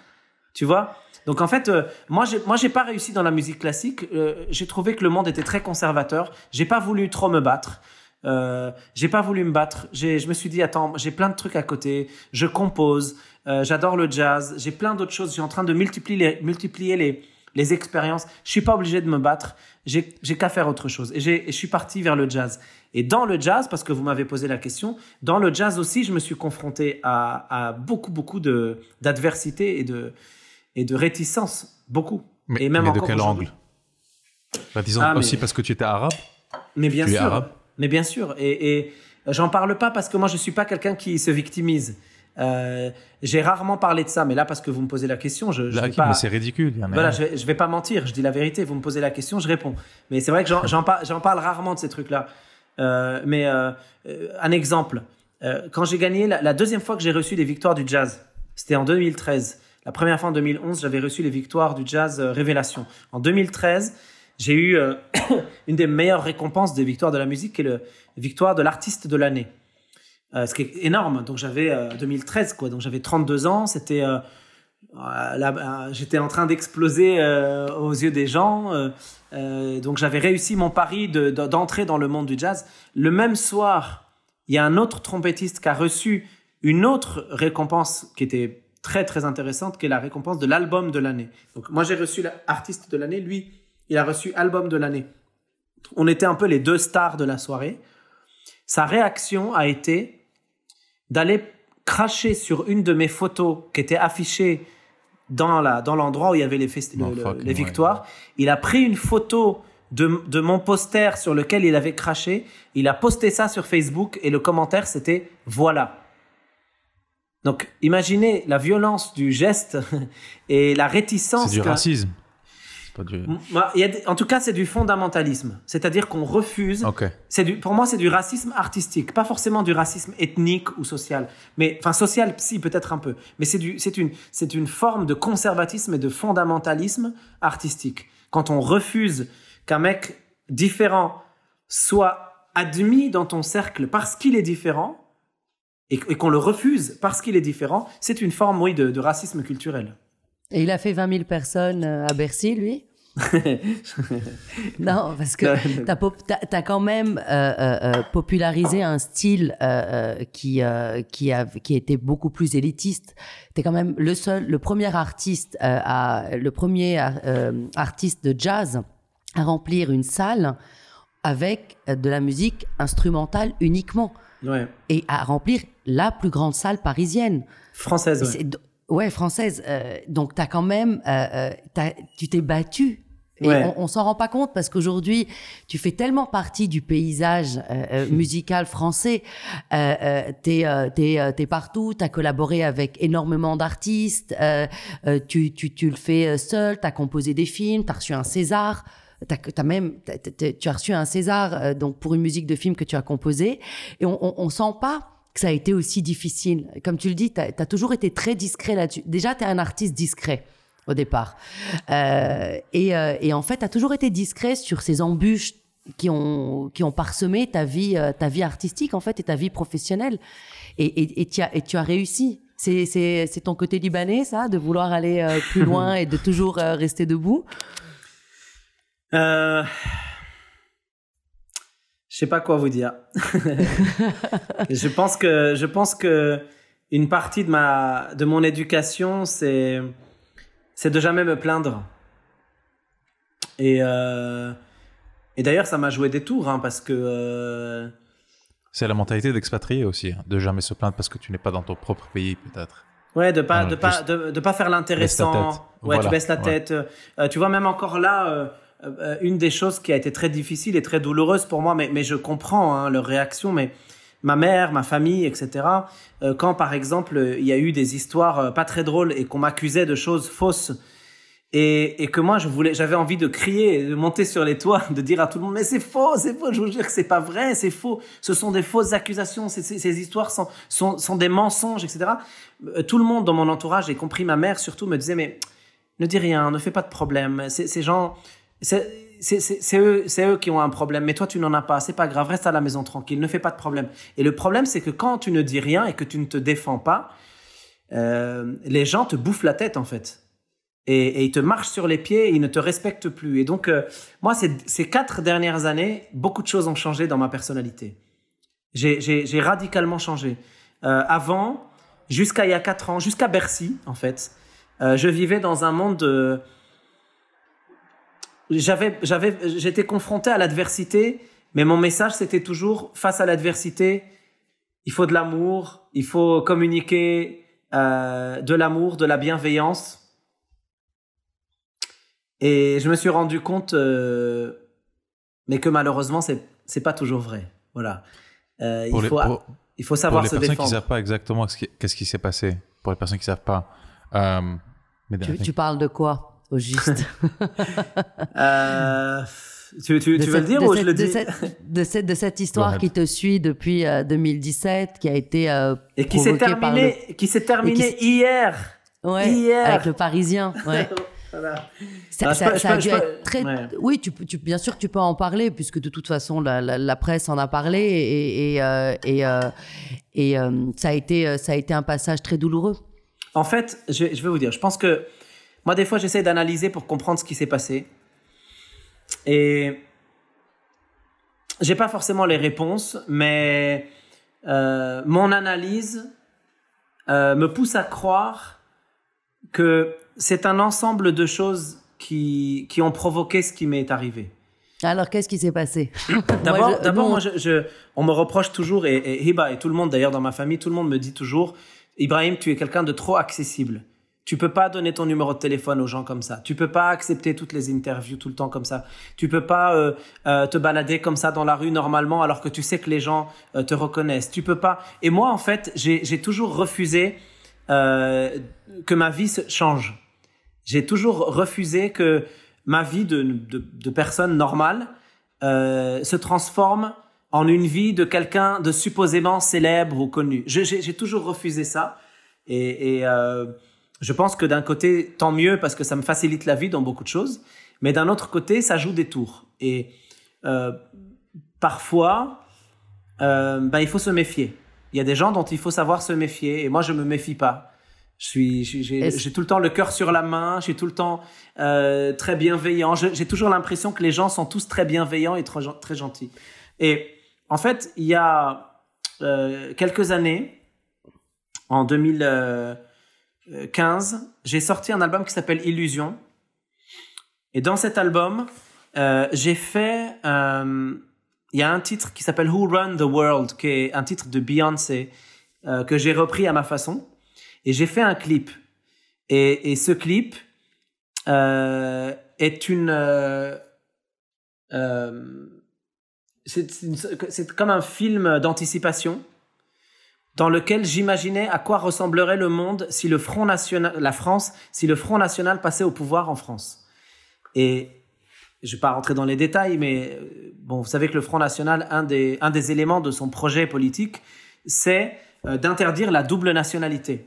Tu vois? Donc en fait, euh, moi j'ai moi j'ai pas réussi dans la musique classique. Euh, j'ai trouvé que le monde était très conservateur. J'ai pas voulu trop me battre. Euh, j'ai pas voulu me battre. J'ai, je me suis dit, attends, j'ai plein de trucs à côté. Je compose. euh, j'adore le jazz. J'ai plein d'autres choses. Je suis en train de multiplier les, multiplier les, les expériences. Je suis pas obligé de me battre. J'ai, j'ai qu'à faire autre chose. Et, j'ai, et je suis parti vers le jazz. Et dans le jazz, parce que vous m'avez posé la question, dans le jazz aussi, je me suis confronté à, à beaucoup, beaucoup de, d'adversité et de, et de réticence. Beaucoup. Mais, et même mais de quel angle? Bah, Disons Ah, mais- aussi parce que tu étais arabe. Mais bien Tu es sûr. arabe Mais bien sûr. Et, et j'en parle pas parce que moi, je suis pas quelqu'un qui se victimise. Euh, j'ai rarement parlé de ça, mais là, parce que vous me posez la question, je, je Là, vais pas. Mais c'est ridicule. il y en a- Voilà, je vais, je vais pas mentir, je dis la vérité. Vous me posez la question, je réponds. Mais c'est vrai que j'en, par- parle rarement de ces trucs-là. Euh, mais euh, un exemple, Euh, quand j'ai gagné la, la deuxième fois que j'ai reçu des victoires du jazz, c'était en 2013. La première fois en 2011, j'avais reçu les victoires du jazz euh, Révélation. En 2013, j'ai eu euh, une des meilleures récompenses des victoires de la musique, qui est le victoire de l'artiste de l'année. Euh, ce qui est énorme. Donc j'avais euh, 2013 quoi. Donc j'avais 32 ans. C'était euh, euh, euh, j'étais en train d'exploser euh, aux yeux des gens. euh, euh, donc j'avais réussi mon pari de- de- d'entrer dans le monde du jazz. Le même soir, il y a un autre trompettiste qui a reçu une autre récompense qui était très très intéressante, qui est la récompense de l'album de l'année. Donc moi j'ai reçu l'artiste de l'année, lui il a reçu album de l'année. On était un peu les deux stars de la soirée. Sa réaction a été d'aller cracher sur une de mes photos qui était affichée dans la dans l'endroit où il y avait les, le- le- les victoires. Il a pris une photo de, de mon poster sur lequel il avait craché. Il a posté ça sur Facebook et le commentaire c'était voilà. Donc imaginez la violence du geste et la réticence. C'est du racisme. C'est pas du. Moi, il y a des- en tout cas, c'est du fondamentalisme. C'est-à-dire qu'on refuse. Ok. C'est du, pour moi, c'est du racisme artistique, pas forcément du racisme ethnique ou social. Mais, enfin, social, si, peut-être un peu. Mais c'est du, c'est une, c'est une forme de conservatisme et de fondamentalisme artistique. Quand on refuse qu'un mec différent soit admis dans ton cercle parce qu'il est différent, et, et qu'on le refuse parce qu'il est différent, c'est une forme, oui, de, de racisme culturel. Et il a fait 20 000 personnes euh, à Bercy, lui? Non, parce que tu as, quand même euh, euh, euh, popularisé un style euh, qui, qui, a, qui était beaucoup plus élitiste. Tu es quand même le seul, le premier artiste, à, le premier artiste de jazz à remplir une salle avec de la musique instrumentale uniquement Ouais. et à remplir la plus grande salle parisienne. Française, ouais. Ouais, française. Euh, donc, as quand même, euh, tu t'es battu. Et Ouais. on, on s'en rend pas compte parce qu'aujourd'hui, tu fais tellement partie du paysage euh, euh, musical français. Euh, euh, t'es, euh, t'es, euh, t'es partout. T'as collaboré avec énormément d'artistes. Euh, euh, tu, tu, tu le fais euh, seul. T'as composé des films. T'as reçu un César. T'as, t'as même, tu as reçu un César euh, donc pour une musique de film que tu as composée. Et on, on, on sent pas que ça a été aussi difficile. Comme tu le dis, tu as, toujours été très discret là-dessus. Déjà, tu es un artiste discret au départ. Euh, et, euh, et, en fait, tu as toujours été discret sur ces embûches qui ont, qui ont parsemé ta vie, euh, ta vie artistique, en fait, et ta vie professionnelle. Et, et, as, et tu as réussi. C'est ton côté libanais, ça, de vouloir aller euh, plus loin et de toujours euh, rester debout? Euh... Je sais pas quoi vous dire. je pense que je pense que une partie de ma de mon éducation c'est c'est de jamais me plaindre. Et euh, et d'ailleurs ça m'a joué des tours hein, parce que euh, c'est la mentalité d'expatrié aussi, hein, de jamais se plaindre parce que tu n'es pas dans ton propre pays peut-être. Ouais, de pas, de, pas, de, de, pas faire l'intéressant. Ouais, voilà, tu baisses la tête. Euh, tu vois, même encore là, une des choses qui a été très difficile et très douloureuse pour moi, mais, mais je comprends hein, leur réaction, mais ma mère, ma famille, etc. Euh, quand, par exemple, il y a eu des histoires pas très drôles et qu'on m'accusait de choses fausses et, que moi je voulais j'avais envie de crier de monter sur les toits de dire à tout le monde mais c'est faux c'est faux je vous jure que c'est pas vrai c'est faux. Ce sont des fausses accusations ces, ces histoires sont, sont, des mensonges etc euh, tout le monde dans mon entourage y compris ma mère surtout me disait mais ne dis rien ne fais pas de problème. Ces gens c'est eux, qui ont un problème, mais toi tu n'en as pas, c'est pas grave, reste à la maison tranquille, ne fais pas de problème. Et le problème c'est que quand tu ne dis rien et que tu ne te défends pas, euh, les gens te bouffent la tête en fait et, ils te marchent sur les pieds et ils ne te respectent plus. Et donc, euh, moi, ces, ces, quatre dernières années, beaucoup de choses ont changé dans ma personnalité. J'ai radicalement changé. Euh, avant, jusqu'à il y a quatre ans, jusqu'à Bercy, en fait, euh, je vivais dans un monde de... J'avais, j'avais, j'étais confronté à l'adversité, mais mon message, c'était toujours, face à l'adversité, il faut de l'amour, il faut communiquer euh, de l'amour, de la bienveillance et je me suis rendu compte, euh, mais que malheureusement, c'est c'est pas toujours vrai. Voilà. Euh, il, faut, pour, il faut savoir se défendre. Pour les personnes qui savent pas exactement qu'est-ce qui s'est passé, pour les personnes qui savent pas. Euh, mais tu, tu, parles de quoi, au juste euh, Tu, tu, tu veux le dire ou je le dis de cette, de cette, de cette histoire qui te suit depuis 2017, qui a été et qui s'est terminée, le... qui s'est terminée hier. Ouais, hier avec le Parisien. Ouais. Voilà. Ça, ça, ça a dû être très. Ouais. Oui, tu, tu, bien sûr, tu peux en parler, puisque de toute façon, la, la, la presse en a parlé et, et, euh, et, euh, et euh, ça, a été, ça a été un passage très douloureux. En fait, je, je vais vous dire, je pense que moi, des fois, j'essaie d'analyser pour comprendre ce qui s'est passé. Et j'ai pas forcément les réponses, mais euh, mon analyse euh, me pousse à croire que c'est un ensemble de choses qui, qui ont provoqué ce qui m'est arrivé. Alors, qu'est-ce qui s'est passé? D'abord, d'abord, moi, je, je, on me reproche toujours, et, et Hiba et tout le monde d'ailleurs dans ma famille, tout le monde me dit toujours, Ibrahim, tu es quelqu'un de trop accessible. Tu peux pas donner ton numéro de téléphone aux gens comme ça. Tu peux pas accepter toutes les interviews tout le temps comme ça. Tu peux pas euh, euh, te balader comme ça dans la rue normalement alors que tu sais que les gens euh, te reconnaissent. Tu peux pas. Et moi, en fait, j'ai toujours refusé euh, que ma vie change j'ai toujours refusé que ma vie de, de, de personne normale euh, se transforme en une vie de quelqu'un de supposément célèbre ou connu. J'ai toujours refusé ça. Et, et je pense que d'un côté, tant mieux parce que ça me facilite la vie dans beaucoup de choses. Mais d'un autre côté, ça joue des tours. Et euh, parfois, euh, ben, il faut se méfier. Il y a des gens dont il faut savoir se méfier. Et moi, je me méfie pas. Je suis, j'ai tout le temps le cœur sur la main. J'ai tout le temps euh, très bienveillant. J'ai toujours l'impression que les gens sont tous très bienveillants et très, très gentils. Et en fait, il y a euh, quelques années, en 2015, j'ai sorti un album qui s'appelle Illusion. Et dans cet album, euh, j'ai fait. Euh, il y a un titre qui s'appelle Who Run the World, qui est un titre de Beyoncé euh, que j'ai repris à ma façon. Et j'ai fait un clip. Et, ce clip euh, est une... Euh, euh, c'est comme un film d'anticipation dans lequel j'imaginais à quoi ressemblerait le monde si le Front National, la France, si le Front National passait au pouvoir en France. Et je vais pas rentrer dans les détails, mais euh, bon, vous savez que le Front National, un des, un des éléments de son projet politique, c'est euh, d'interdire la double nationalité.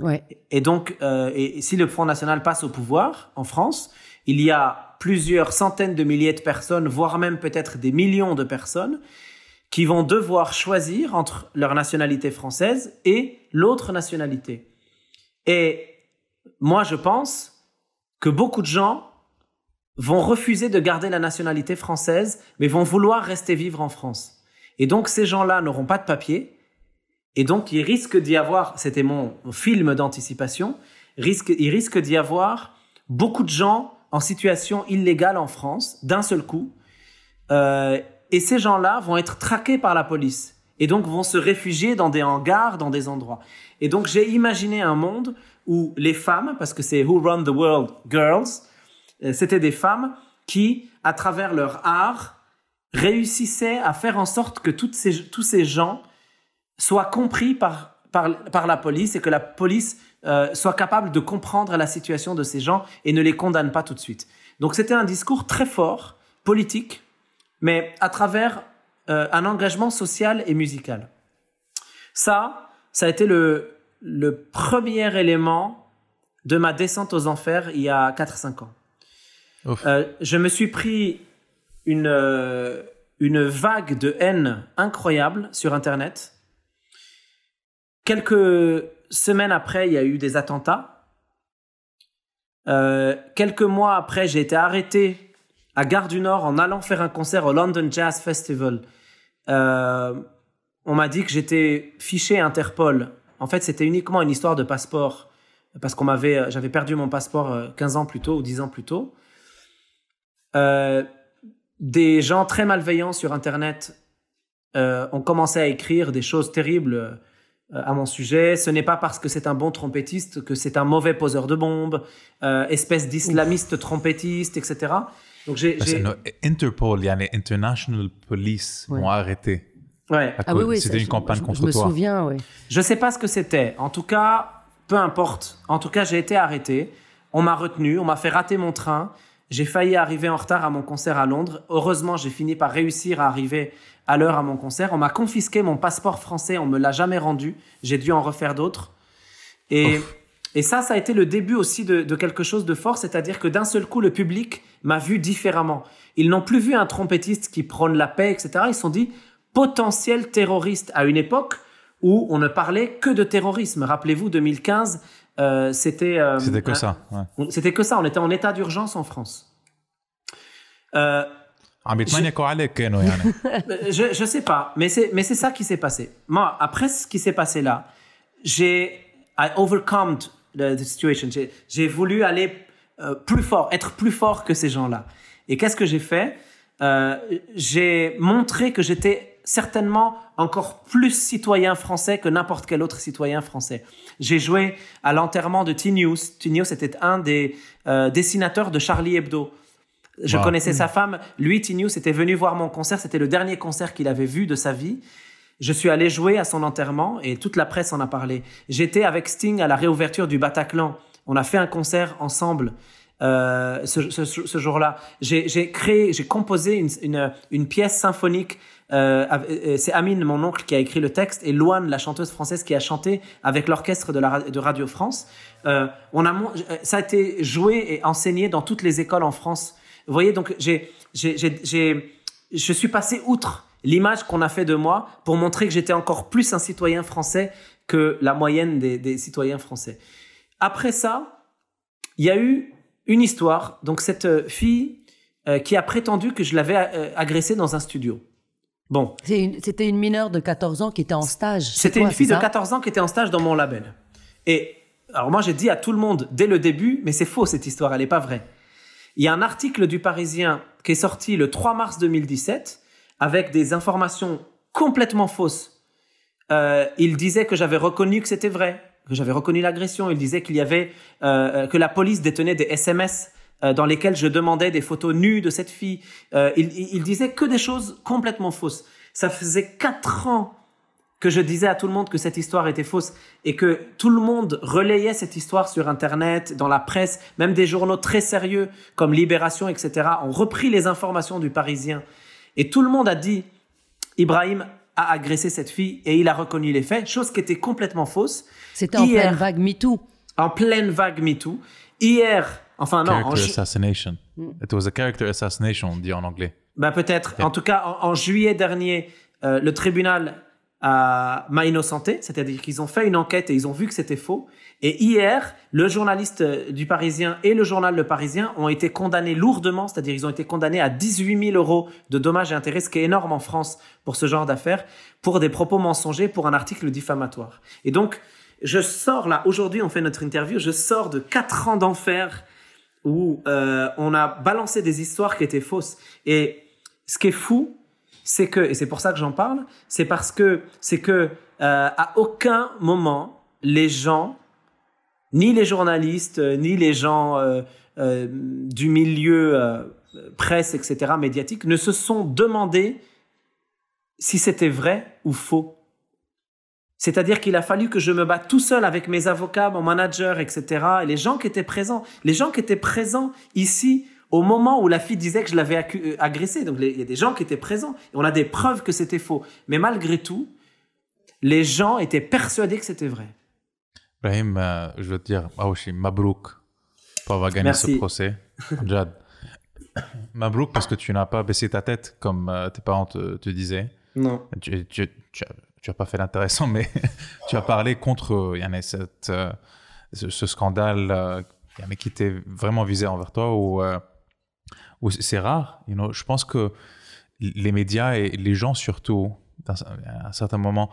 Ouais. Et donc, euh, et, et si le Front National passe au pouvoir en France, il y a plusieurs centaines de milliers de personnes, voire même peut-être des millions de personnes, qui vont devoir choisir entre leur nationalité française et l'autre nationalité. Et moi, je pense que beaucoup de gens vont refuser de garder la nationalité française, mais vont vouloir rester vivre en France. Et donc, ces gens-là n'auront pas de papier, et donc, il risque d'y avoir, c'était mon film d'anticipation, risque, il risque d'y avoir beaucoup de gens en situation illégale en France, d'un seul coup. Euh, et ces gens-là vont être traqués par la police. Et donc, vont se réfugier dans des hangars, dans des endroits. Et donc, j'ai imaginé un monde où les femmes, parce que c'est Who Run the World Girls, euh, c'était des femmes qui, à travers leur art, réussissaient à faire en sorte que ces, tous ces gens soit compris par, par, par la police et que la police euh, soit capable de comprendre la situation de ces gens et ne les condamne pas tout de suite. Donc c'était un discours très fort, politique, mais à travers euh, un engagement social et musical. Ça, ça a été le, le premier élément de ma descente aux enfers il y a 4-5 ans. Euh, je me suis pris une, euh, une vague de haine incroyable sur Internet. Quelques semaines après, il y a eu des attentats. Euh, quelques mois après, j'ai été arrêté à Gare du Nord en allant faire un concert au London Jazz Festival. Euh, on m'a dit que j'étais fiché Interpol. En fait, c'était uniquement une histoire de passeport parce qu'on m'avait, j'avais perdu mon passeport euh, 15 ans plus tôt ou 10 ans plus tôt. Euh, des gens très malveillants sur Internet euh, ont commencé à écrire des choses terribles euh, à mon sujet. Ce n'est pas parce que c'est un bon trompettiste que c'est un mauvais poseur de bombes, euh, espèce d'islamiste trompettiste, etc. Donc j'ai, Parce j'ai- que Interpol, il y a les International Police Ouais. m'ont arrêté. ouais. Ah oui. C'était ça, une campagne je, contre Je me toi. souviens, oui. Je sais pas ce que c'était. En tout cas, peu importe. En tout cas, j'ai été arrêté. On m'a retenu. On m'a fait rater mon train. J'ai failli arriver en retard à mon concert à Londres. Heureusement, j'ai fini par réussir à arriver à l'heure à mon concert. On m'a confisqué mon passeport français. On me l'a jamais rendu. J'ai dû en refaire d'autres. Et, et ça, ça a été le début aussi de, quelque chose de fort, c'est-à-dire que d'un seul coup, le public m'a vu différemment. Ils n'ont plus vu un trompettiste qui prône la paix, etc. Ils se sont dit potentiel terroriste à une époque où on ne parlait que de terrorisme. Rappelez-vous, 2015, euh, c'était... Euh, c'était que ça. C'était que ça. On était en état d'urgence en France. Euh, je, ne euh, sais pas, mais c'est mais c'est ça qui s'est passé. Moi, après ce qui s'est passé là, j'ai I overcome the, situation. J'ai voulu aller euh, plus fort, être plus fort que ces gens-là. Et qu'est-ce que j'ai fait? Euh, J'ai montré que j'étais certainement encore plus citoyen français que n'importe quel autre citoyen français. J'ai joué à l'enterrement de T-News. T-News était un des euh, dessinateurs de Charlie Hebdo. Je Wow. connaissais sa femme. Lui, T-News, était venu voir mon concert. C'était le dernier concert qu'il avait vu de sa vie. Je suis allé jouer à son enterrement et toute la presse en a parlé. J'étais avec Sting à la réouverture du Bataclan. On a fait un concert ensemble euh, ce, jour-là. J'ai créé, j'ai composé une, pièce symphonique. Euh, euh, c'est Amine, mon oncle, qui a écrit le texte, et Loane, la chanteuse française, qui a chanté avec l'orchestre de, Radio France. On a, ça a été joué et enseigné dans toutes les écoles en France. Vous voyez, donc j'ai- je suis passé outre l'image qu'on a fait de moi pour montrer que j'étais encore plus un citoyen français que la moyenne des, des citoyens français. Après ça, il y a eu une histoire. Donc cette euh, fille euh, qui a prétendu que je l'avais euh, agressée dans un studio. Bon, C'est une- C'était une mineure de 14 ans qui était en stage. c'était une fille de ça 14 ans qui était en stage dans mon label. Et alors moi j'ai dit à tout le monde dès le début, mais c'est faux cette histoire, elle n'est pas vraie. Il y a un article du Parisien qui est sorti le 3 mars 2017 avec des informations complètement fausses. Euh, il disait que j'avais reconnu que c'était vrai, que j'avais reconnu l'agression. Il disait qu'il y avait euh, que la police détenait des SMS euh, dans lesquels je demandais des photos nues de cette fille. Euh, il, il- il disait que des choses complètement fausses. Ça faisait quatre ans que je disais à tout le monde que cette histoire était fausse et que tout le monde relayait cette histoire sur Internet, dans la presse, même des journaux très sérieux comme Libération, etc. ont repris les informations du Parisien et tout le monde a dit, Ibrahim, a agressé cette fille et il a reconnu les faits, chose qui était complètement fausse. C'était en Hier- pleine vague MeToo. En pleine vague MeToo. Hier, enfin non, en Character ju- assassination. It was a character assassination, on dit en anglais. bah peut-être. En tout cas, en, en juillet dernier, euh, le tribunal a- m'a innocenté, c'est-à-dire qu'ils ont fait une enquête et ils ont vu que c'était faux. Et hier, le journaliste euh, du Parisien et le journal Le Parisien ont été condamnés lourdement, c'est-à-dire ils ont été condamnés à 18 000 euros de dommages et intérêts, ce qui est énorme en France pour ce genre d'affaires, pour des propos mensongers, pour un article diffamatoire. Et donc, je sors là, aujourd'hui on fait notre interview, je sors de 4 ans d'enfer où euh, on a balancé des histoires qui étaient fausses. Et ce qui est fou, c'est que, et c'est pour ça que j'en parle, c'est parce que, c'est que euh, à aucun moment les gens, ni les journalistes, euh, ni les gens euh, du milieu presse, etc., médiatique, ne se sont demandé si c'était vrai ou faux. C'est-à-dire qu'il a fallu que je me batte tout seul avec mes avocats, mon manager, etc. Et les gens qui étaient présents, les gens qui étaient présents ici au moment où la fille disait que je l'avais euh, agressée. Donc il y a des gens qui étaient présents. Et on a des preuves que c'était faux. Mais malgré tout, les gens étaient persuadés que c'était vrai. Brahim, euh, je veux te dire, Aouchi, Mabrouk pour avoir gagné Merci. ce procès. Jad. Mabrouk parce que tu n'as pas baissé ta tête comme euh, tes parents te, te disaient. Non. Tu, tu, tu, as, tu as pas fait l'intéressant, mais tu as parlé contre euh, Yann, cette, euh, ce, ce scandale Yann, qui était vraiment visé envers toi ou c'est- rare. You know, je pense que les médias et les gens surtout, dans un- à un certain moment,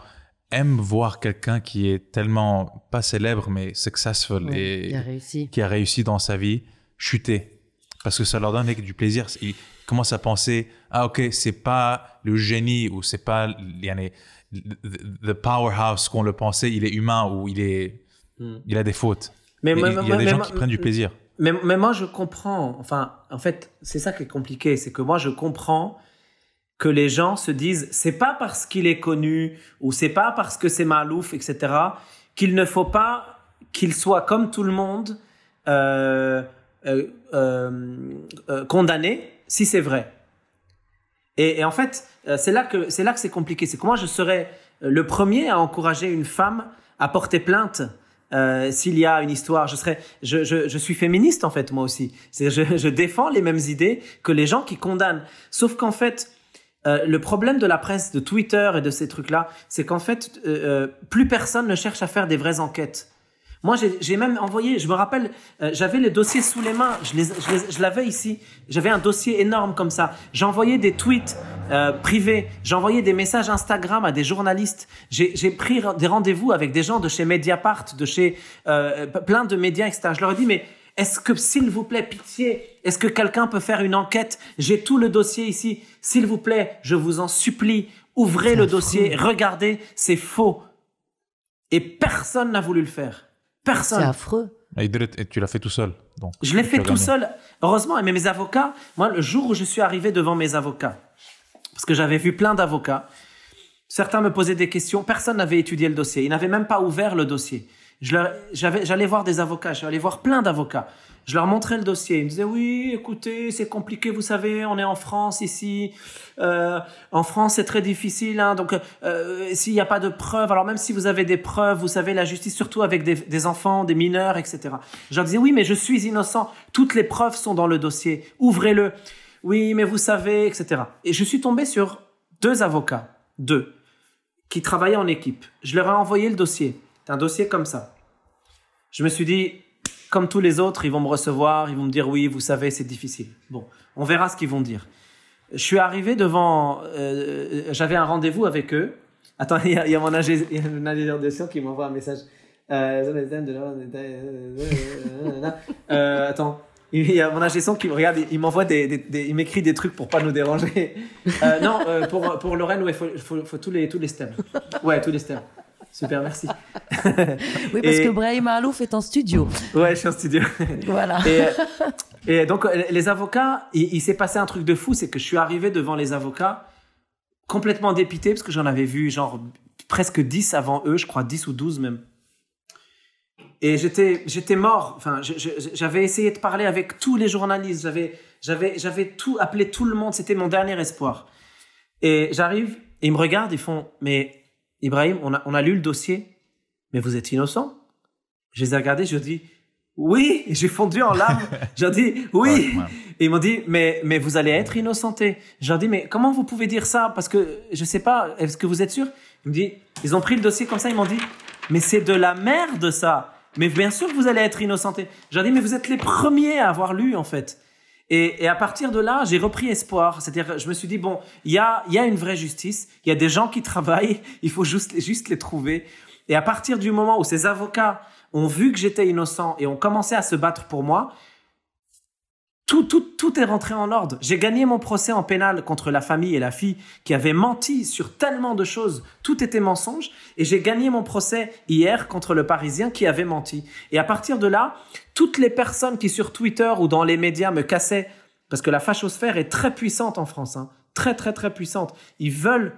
aiment voir quelqu'un qui est tellement, pas célèbre, mais successful Ouais, et il a réussi. qui a réussi dans sa vie chuter. Parce que ça leur donne du plaisir. Ils commencent à penser, ah ok, c'est pas le génie ou c'est pas yani, the the powerhouse qu'on le pensait, il est humain ou il, est, Hmm. il a des fautes. Mais, il y a des gens qui prennent du plaisir. Mais, moi, je comprends. Enfin, en fait, c'est ça qui est compliqué. C'est que moi, je comprends que les gens se disent, c'est pas parce qu'il est connu ou c'est pas parce que c'est Malouf, etc., qu'il ne faut pas qu'il soit comme tout le monde euh, euh, euh, condamné si c'est vrai. Et, et en fait, c'est là que c'est là que c'est compliqué. C'est que moi, je serais le premier à encourager une femme à porter plainte euh, s'il y a une histoire. Je serais, je, je, je suis féministe en fait moi aussi. Je, je défends les mêmes idées que les gens qui condamnent. Sauf qu'en fait, euh, le problème de la presse, de Twitter et de ces trucs-là, c'est qu'en fait, euh, euh, plus personne ne cherche à faire des vraies enquêtes. Moi, j'ai- même envoyé, je me rappelle, euh, j'avais le dossier sous les mains, je, les, les- l'avais ici, j'avais un dossier énorme comme ça. J'envoyais des tweets euh, privés, j'envoyais des messages Instagram à des journalistes. J'ai j'ai pris des rendez-vous avec des gens de chez Mediapart, de chez euh, plein de médias, etc. Je leur ai dit, mais est-ce que, s'il vous plaît, pitié, est-ce que quelqu'un peut faire une enquête? J'ai tout le dossier ici. S'il vous plaît, je vous en supplie, ouvrez le dossier, regardez, c'est faux. Et personne n'a voulu le faire. C'est Personne. affreux. Et, il did it- et tu l'as fait tout seul. Donc, Je l'ai fait tout seul. Heureusement, mais mes avocats, moi, le jour où je suis arrivé devant mes avocats, parce que j'avais vu plein d'avocats, certains me posaient des questions, personne n'avait étudié le dossier, ils n'avaient même pas ouvert le dossier. Je leur- j'avais- J'allais voir des avocats, j'allais voir plein d'avocats. Je leur montrais le dossier. Ils me disaient oui, écoutez, c'est compliqué, vous savez, on est en France ici. Euh, en France, c'est très difficile. Hein, donc, euh, s'il n'y a pas de preuves, alors même si vous avez des preuves, vous savez, la justice, surtout avec des, des enfants, des mineurs, etc. Je leur disais oui, mais je suis innocent. Toutes les preuves sont dans le dossier. Ouvrez-le. Oui, mais vous savez, etc. Et je suis tombé sur deux avocats, deux, qui travaillaient en équipe. Je leur ai envoyé le dossier. C'est un dossier comme ça. Je me suis dit, comme tous les autres, ils vont me recevoir, ils vont me dire oui, vous savez, c'est difficile. Bon, on verra ce qu'ils vont dire. Je suis arrivé devant, euh, j'avais un rendez-vous avec eux. Attends, il y a, mon ingé- ingénieur de son qui m'envoie un message. Euh, euh, attends. Il y a mon ingé son qui regarde, il m'envoie des, il m'écrit des trucs pour pas nous déranger. Euh, non, euh, pour, pour Lorraine, ouais, faut, faut, faut tous les, tous les stems. Ouais, tous les stems. Super, merci. Oui, parce Et- que Brahim Alouf est en studio. Ouais, je suis en studio. Voilà. Et, et donc, euh, les avocats, il, il s'est passé un truc de fou, c'est que je suis arrivé devant les avocats complètement dépité, parce que j'en avais vu genre presque 10 avant eux, je crois 10 ou 12 même. Et j'étais, j'étais mort. Enfin, j'avais essayé de parler avec tous les journalistes. J'avais, j'avais, j'avais tout appelé tout le monde. C'était mon dernier espoir. Et j'arrive ils me regardent, ils font, mais Ibrahim, on a, on a lu le dossier, mais vous êtes innocent Je les ai regardés, je dis, oui, j'ai fondu en larmes. J'ai dit, oui. Et ils m'ont dit, mais, mais vous allez être innocenté. J'ai dit, mais comment vous pouvez dire ça? Parce que je sais pas, est-ce que vous êtes sûr? Ils me dit, ils ont pris le dossier comme ça, ils m'ont dit, mais c'est de la merde ça. Mais bien sûr que vous allez être innocenté. J'ai dit, mais vous êtes les premiers à avoir lu en fait. Et, à partir de là, j'ai repris espoir. C'est-à-dire, je me suis dit, bon, il y a, y a une vraie justice, il y a des gens qui travaillent, il faut juste les trouver. Et à partir du moment où ces avocats ont vu que j'étais innocent et ont commencé à se battre pour moi, tout, tout, tout est rentré en ordre. J'ai gagné mon procès en pénal contre la famille et la fille qui avaient menti sur tellement de choses. Tout était mensonge. Et j'ai gagné mon procès hier contre le Parisien qui avait menti. Et à partir de là, toutes les personnes qui sur Twitter ou dans les médias me cassaient, parce que la fachosphère est très puissante en France, hein, très très très puissante. Ils veulent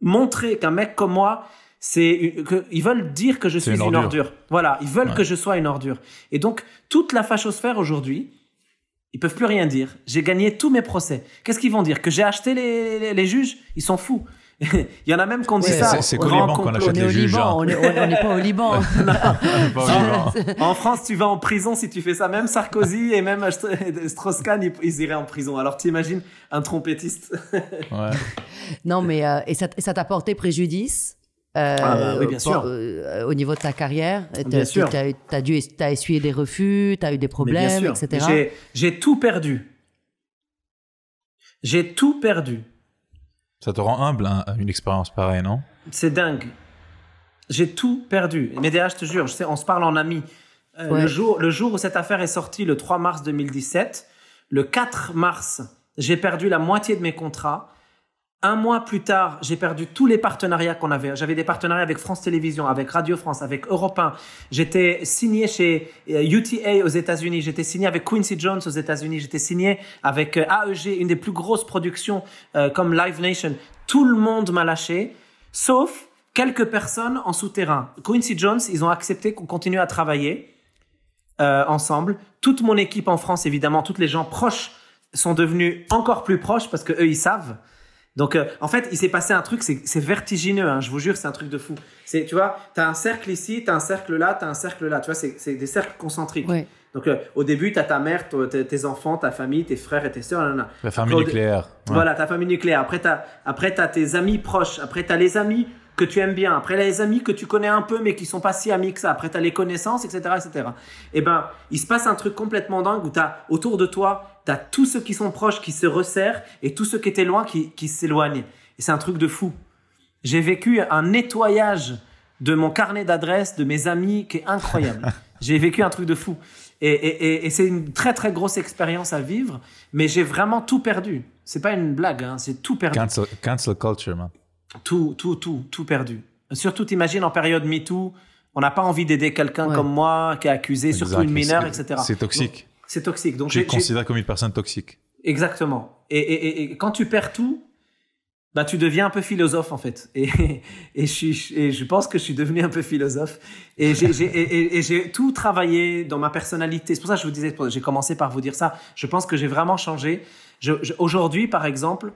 montrer qu'un mec comme moi, c'est ils veulent dire que je suis une ordure. Voilà, ils veulent que je sois une ordure. Et donc toute la fachosphère aujourd'hui, ils peuvent plus rien dire. J'ai gagné tous mes procès. Qu'est-ce qu'ils vont dire? Que j'ai acheté les, les, juges? Ils sont fous. Il y en a même qui ont dit ça. C'est qu'au Liban qu'on achète les juges. On n'est pas au Liban. en France, tu vas en prison si tu fais ça. Même Sarkozy et même Strauss-Kahn, ils, iraient en prison. Alors tu imagines un trompettiste? ouais. Non, mais euh, et ça t'a porté préjudice? Euh, ah bah oui, bien sûr. Euh, au niveau de ta carrière. Tu as, dû, as essuyé des refus, tu as eu des problèmes, etc. J'ai tout perdu. J'ai tout perdu. Ça te rend humble, hein, une expérience pareille, non? C'est dingue. J'ai tout perdu. Mais déjà, je te jure, je sais, on se parle en amis. Euh, le, jour, le jour où cette affaire est sortie, le 3 mars 2017, le 4 mars, j'ai perdu la moitié de mes contrats. Un mois plus tard, j'ai perdu tous les partenariats qu'on avait. J'avais des partenariats avec France Télévisions, avec Radio France, avec Europe 1. J'étais signé chez UTA euh, aux États-Unis. J'étais signé avec Quincy Jones aux États-Unis. J'étais signé avec euh, AEG, une des plus grosses productions euh, comme Live Nation. Tout le monde m'a lâché, sauf quelques personnes en souterrain. Quincy Jones, ils ont accepté qu'on continue à travailler ensemble. Toute mon équipe en France, évidemment, toutes les gens proches sont devenus encore plus proches parce que eux, ils savent. Donc, euh, en fait, il s'est passé un truc, c'est vertigineux, hein, je vous jure, c'est un truc de fou. C'est, tu vois, tu as un cercle ici, tu as un cercle là, tu as un cercle là. Tu vois, c'est des cercles concentriques. Donc, euh, au début, tu as ta mère, tes enfants, ta famille, tes frères et tes sœurs. La famille nucléaire. Voilà, ta famille nucléaire. Après, tu as, après, as tes amis proches. Après, tu as les amis que tu aimes bien. Après, les amis que tu connais un peu, mais qui sont pas si amis que ça. Après, tu as les connaissances, etc., etc. Et ben, il se passe un truc complètement dingue où tu as autour de toi tu as tous ceux qui sont proches qui se resserrent et tous ceux qui étaient loin qui, qui s'éloignent. Et c'est un truc de fou. J'ai vécu un nettoyage de mon carnet d'adresses, de mes amis, qui est incroyable. j'ai vécu un truc de fou. Et, et, et, c'est une très très grosse expérience à vivre, mais j'ai vraiment tout perdu. C'est pas une blague, hein, c'est tout perdu. Cancel, cancel culture, man. Tout, tout, tout, tout perdu. Surtout, t'imagines en période MeToo, on n'a pas envie d'aider quelqu'un comme moi qui est accusé, surtout une mineure, etc. C'est toxique. C'est toxique. Donc, je considère comme une personne toxique. Exactement. Et, et, et, quand tu perds tout, bah, tu deviens un peu philosophe, en fait. Et, et, je, et je pense que je suis devenu un peu philosophe. Et j'ai tout travaillé dans ma personnalité. C'est pour ça que je vous disais, j'ai commencé par vous dire ça. Je pense que j'ai vraiment changé. Je, Aujourd'hui, par exemple,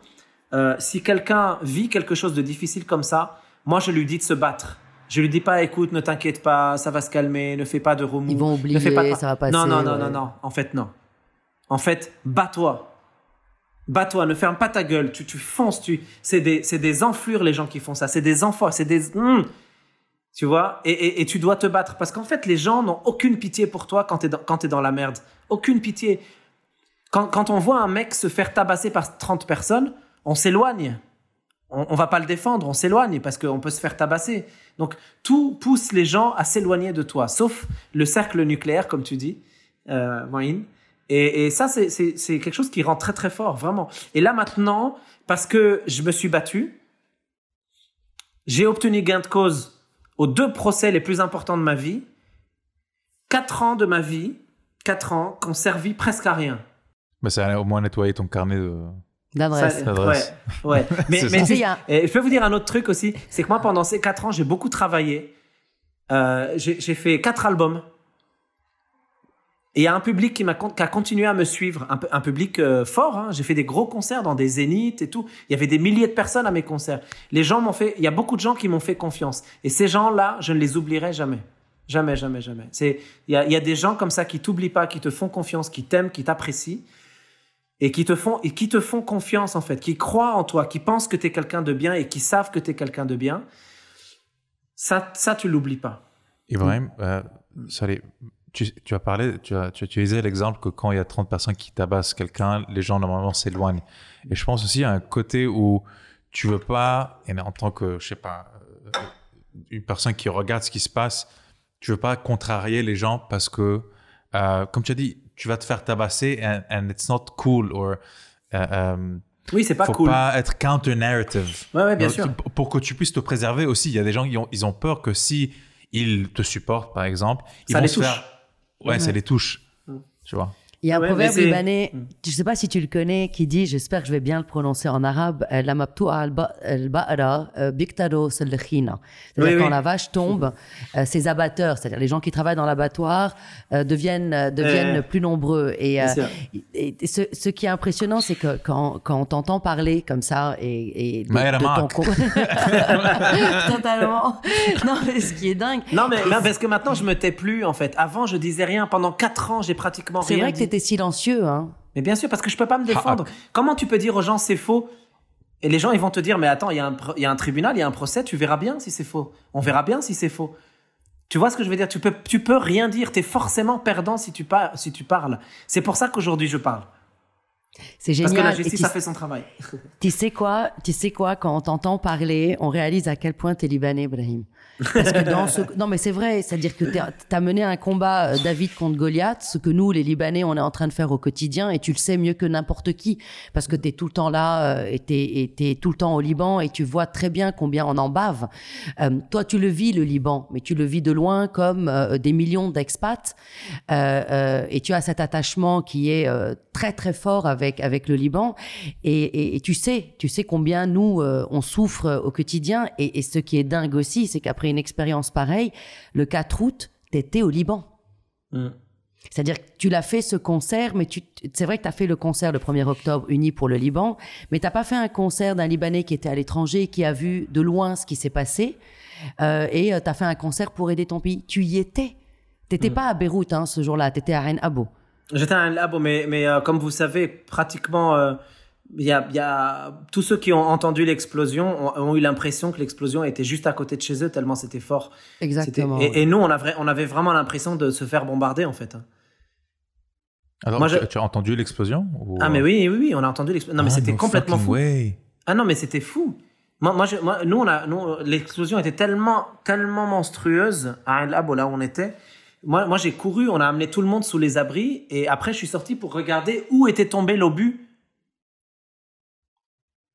euh, si quelqu'un vit quelque chose de difficile comme ça, moi, je lui dis de se battre. Je lui dis pas, écoute, ne t'inquiète pas, ça va se calmer, ne fais pas de remous. Ils vont oublier, ça va passer. Non, non, non, non, non. En fait, non. En fait, bats-toi. Bats-toi, ne ferme pas ta gueule. Tu, tu fonces, tu. C'est des, des enflures les gens qui font ça. C'est des enfants, c'est des. Hmm. Tu vois? Et, et, et, tu dois te battre parce qu'en fait, les gens n'ont aucune pitié pour toi quand t'es dans, quand es dans la merde. Aucune pitié. Quand, quand on voit un mec se faire tabasser par 30 personnes, on s'éloigne on, on va pas le défendre, on s'éloigne parce qu'on peut se faire tabasser. Donc tout pousse les gens à s'éloigner de toi, sauf le cercle nucléaire, comme tu dis, euh, Et, et ça, c'est quelque chose qui rend très très fort, vraiment. Et là maintenant, parce que je me suis battu, j'ai obtenu gain de cause aux deux procès les plus importants de ma vie. Quatre ans de ma vie, quatre ans, qui ont servi presque à rien. Mais ça a au moins nettoyé ton carnet de d'adresse. Ouais, ouais. mais, mais je peux vous dire un autre truc aussi, c'est que moi pendant ces quatre ans, j'ai beaucoup travaillé. Euh, j'ai fait quatre albums. Et il y a un public qui, m'a, qui a continué à me suivre, un, un public euh, fort. Hein. J'ai fait des gros concerts dans des zéniths et tout. Il y avait des milliers de personnes à mes concerts. Les gens m'ont fait, il y a beaucoup de gens qui m'ont fait confiance. Et ces gens-là, je ne les oublierai jamais. Jamais, jamais, jamais. C'est, il y a, y a des gens comme ça qui t'oublient pas, qui te font confiance, qui t'aiment, qui t'apprécient et qui te font et qui te font confiance en fait, qui croient en toi, qui pensent que tu es quelqu'un de bien et qui savent que tu es quelqu'un de bien. Ça, ça tu l'oublies pas. Ibrahim, euh, tu, as parlé, tu as, tu as utilisé l'exemple que quand il y a 30 personnes qui tabassent quelqu'un, les gens normalement s'éloignent. Et je pense aussi à un côté où tu veux pas, et en tant que, je sais pas, euh, une personne qui regarde ce qui se passe, tu veux pas contrarier les gens parce que, euh, comme tu as dit, tu vas te faire tabasser and, and it's not cool or uh, um, oui, c'est pas faut cool. pas être counter-narrative. Ouais, ouais, bien Donc, sûr. Pour, que tu puisses te préserver aussi, il y a des gens qui ont, ils ont peur que si ils te supportent, par exemple, ils Ça vont les se touche. faire... Ouais, ça les touche. Tu vois? Il y a un Ouais, proverbe libanais, Mm. je ne sais pas si tu le connais, qui dit, j'espère que je vais bien le prononcer en arabe, La mabtoua al-ba'ra euh, biktaro salkhina. C'est-à-dire Oui, quand oui. la vache tombe, euh, ses abatteurs, c'est-à-dire les gens qui travaillent dans l'abattoir, euh, deviennent, euh, deviennent plus nombreux. Et, euh, et- et ce, ce qui est impressionnant, c'est que quand, quand on t'entend parler comme ça et, et de, ton Marc. co- Totalement. Non, mais ce qui est dingue, Non, mais non, parce que maintenant, je me tais plus, en fait. Avant, je disais rien. Pendant quatre ans, j'ai pratiquement c'est rien vrai que dit. Silencieux. Hein. Mais bien sûr, parce que je peux pas me défendre. Comment tu peux dire aux gens c'est faux? Et les gens, ils vont te dire, mais attends, il y, a un pro- il y a un tribunal, il y a un procès, tu verras bien si c'est faux. On verra bien si c'est faux. Tu vois ce que je veux dire? Tu peux, tu peux rien dire. Tu es forcément perdant si tu, par- si tu parles. C'est pour ça qu'aujourd'hui, je parle. C'est Parce génial. que la Et justice tu- a fait son travail. Tu sais quoi, tu sais quoi, quand on t'entend parler, on réalise à quel point tu es libanais, Ibrahim. Non, mais c'est vrai, c'est-à-dire que tu as mené un combat euh, David contre Goliath, ce que nous, les Libanais, on est en train de faire au quotidien, et tu le sais mieux que n'importe qui, parce que tu es tout le temps là, euh, et tu es, tout le temps au Liban, et tu vois très bien combien on en bave. Euh, toi, tu le vis, le Liban, mais tu le vis de loin comme des millions d'expats, et tu as cet attachement qui est très très fort avec avec le Liban, et, tu sais, tu sais combien nous on souffre au quotidien, et ce qui est dingue aussi, c'est qu'après une expérience pareille, le 4 août, t'étais au Liban. Mm. C'est-à-dire que tu l'as fait ce concert, mais tu, c'est vrai que tu as fait le concert le 1er octobre uni pour le Liban, mais t'as pas fait un concert d'un Libanais qui était à l'étranger, qui a vu de loin ce qui s'est passé, euh, et tu as fait un concert pour aider ton pays. Tu y étais. T'étais pas à Beyrouth hein, ce jour-là, tu étais à Ain Abo. J'étais à un labo, mais, mais euh, comme vous savez, pratiquement, euh, il y, a, il y a tous ceux qui ont entendu l'explosion ont, ont eu l'impression que l'explosion était juste à côté de chez eux, tellement c'était fort. Exactement. Et, et nous, on, avait vraiment l'impression de se faire bombarder, en fait. hein. Alors, Moi, tu, je- tu as entendu l'explosion ou- Ah, mais oui, oui, oui, on a entendu l'explosion. Non, mais Ah, c'était no complètement fou. way. Ah non, mais c'était fou. Moi, moi, je- moi, nous, on a, nous, l'explosion était tellement, tellement monstrueuse à un labo là où on était. Moi, moi, j'ai couru, on a amené tout le monde sous les abris, et après, je suis sorti pour regarder où était tombé l'obus.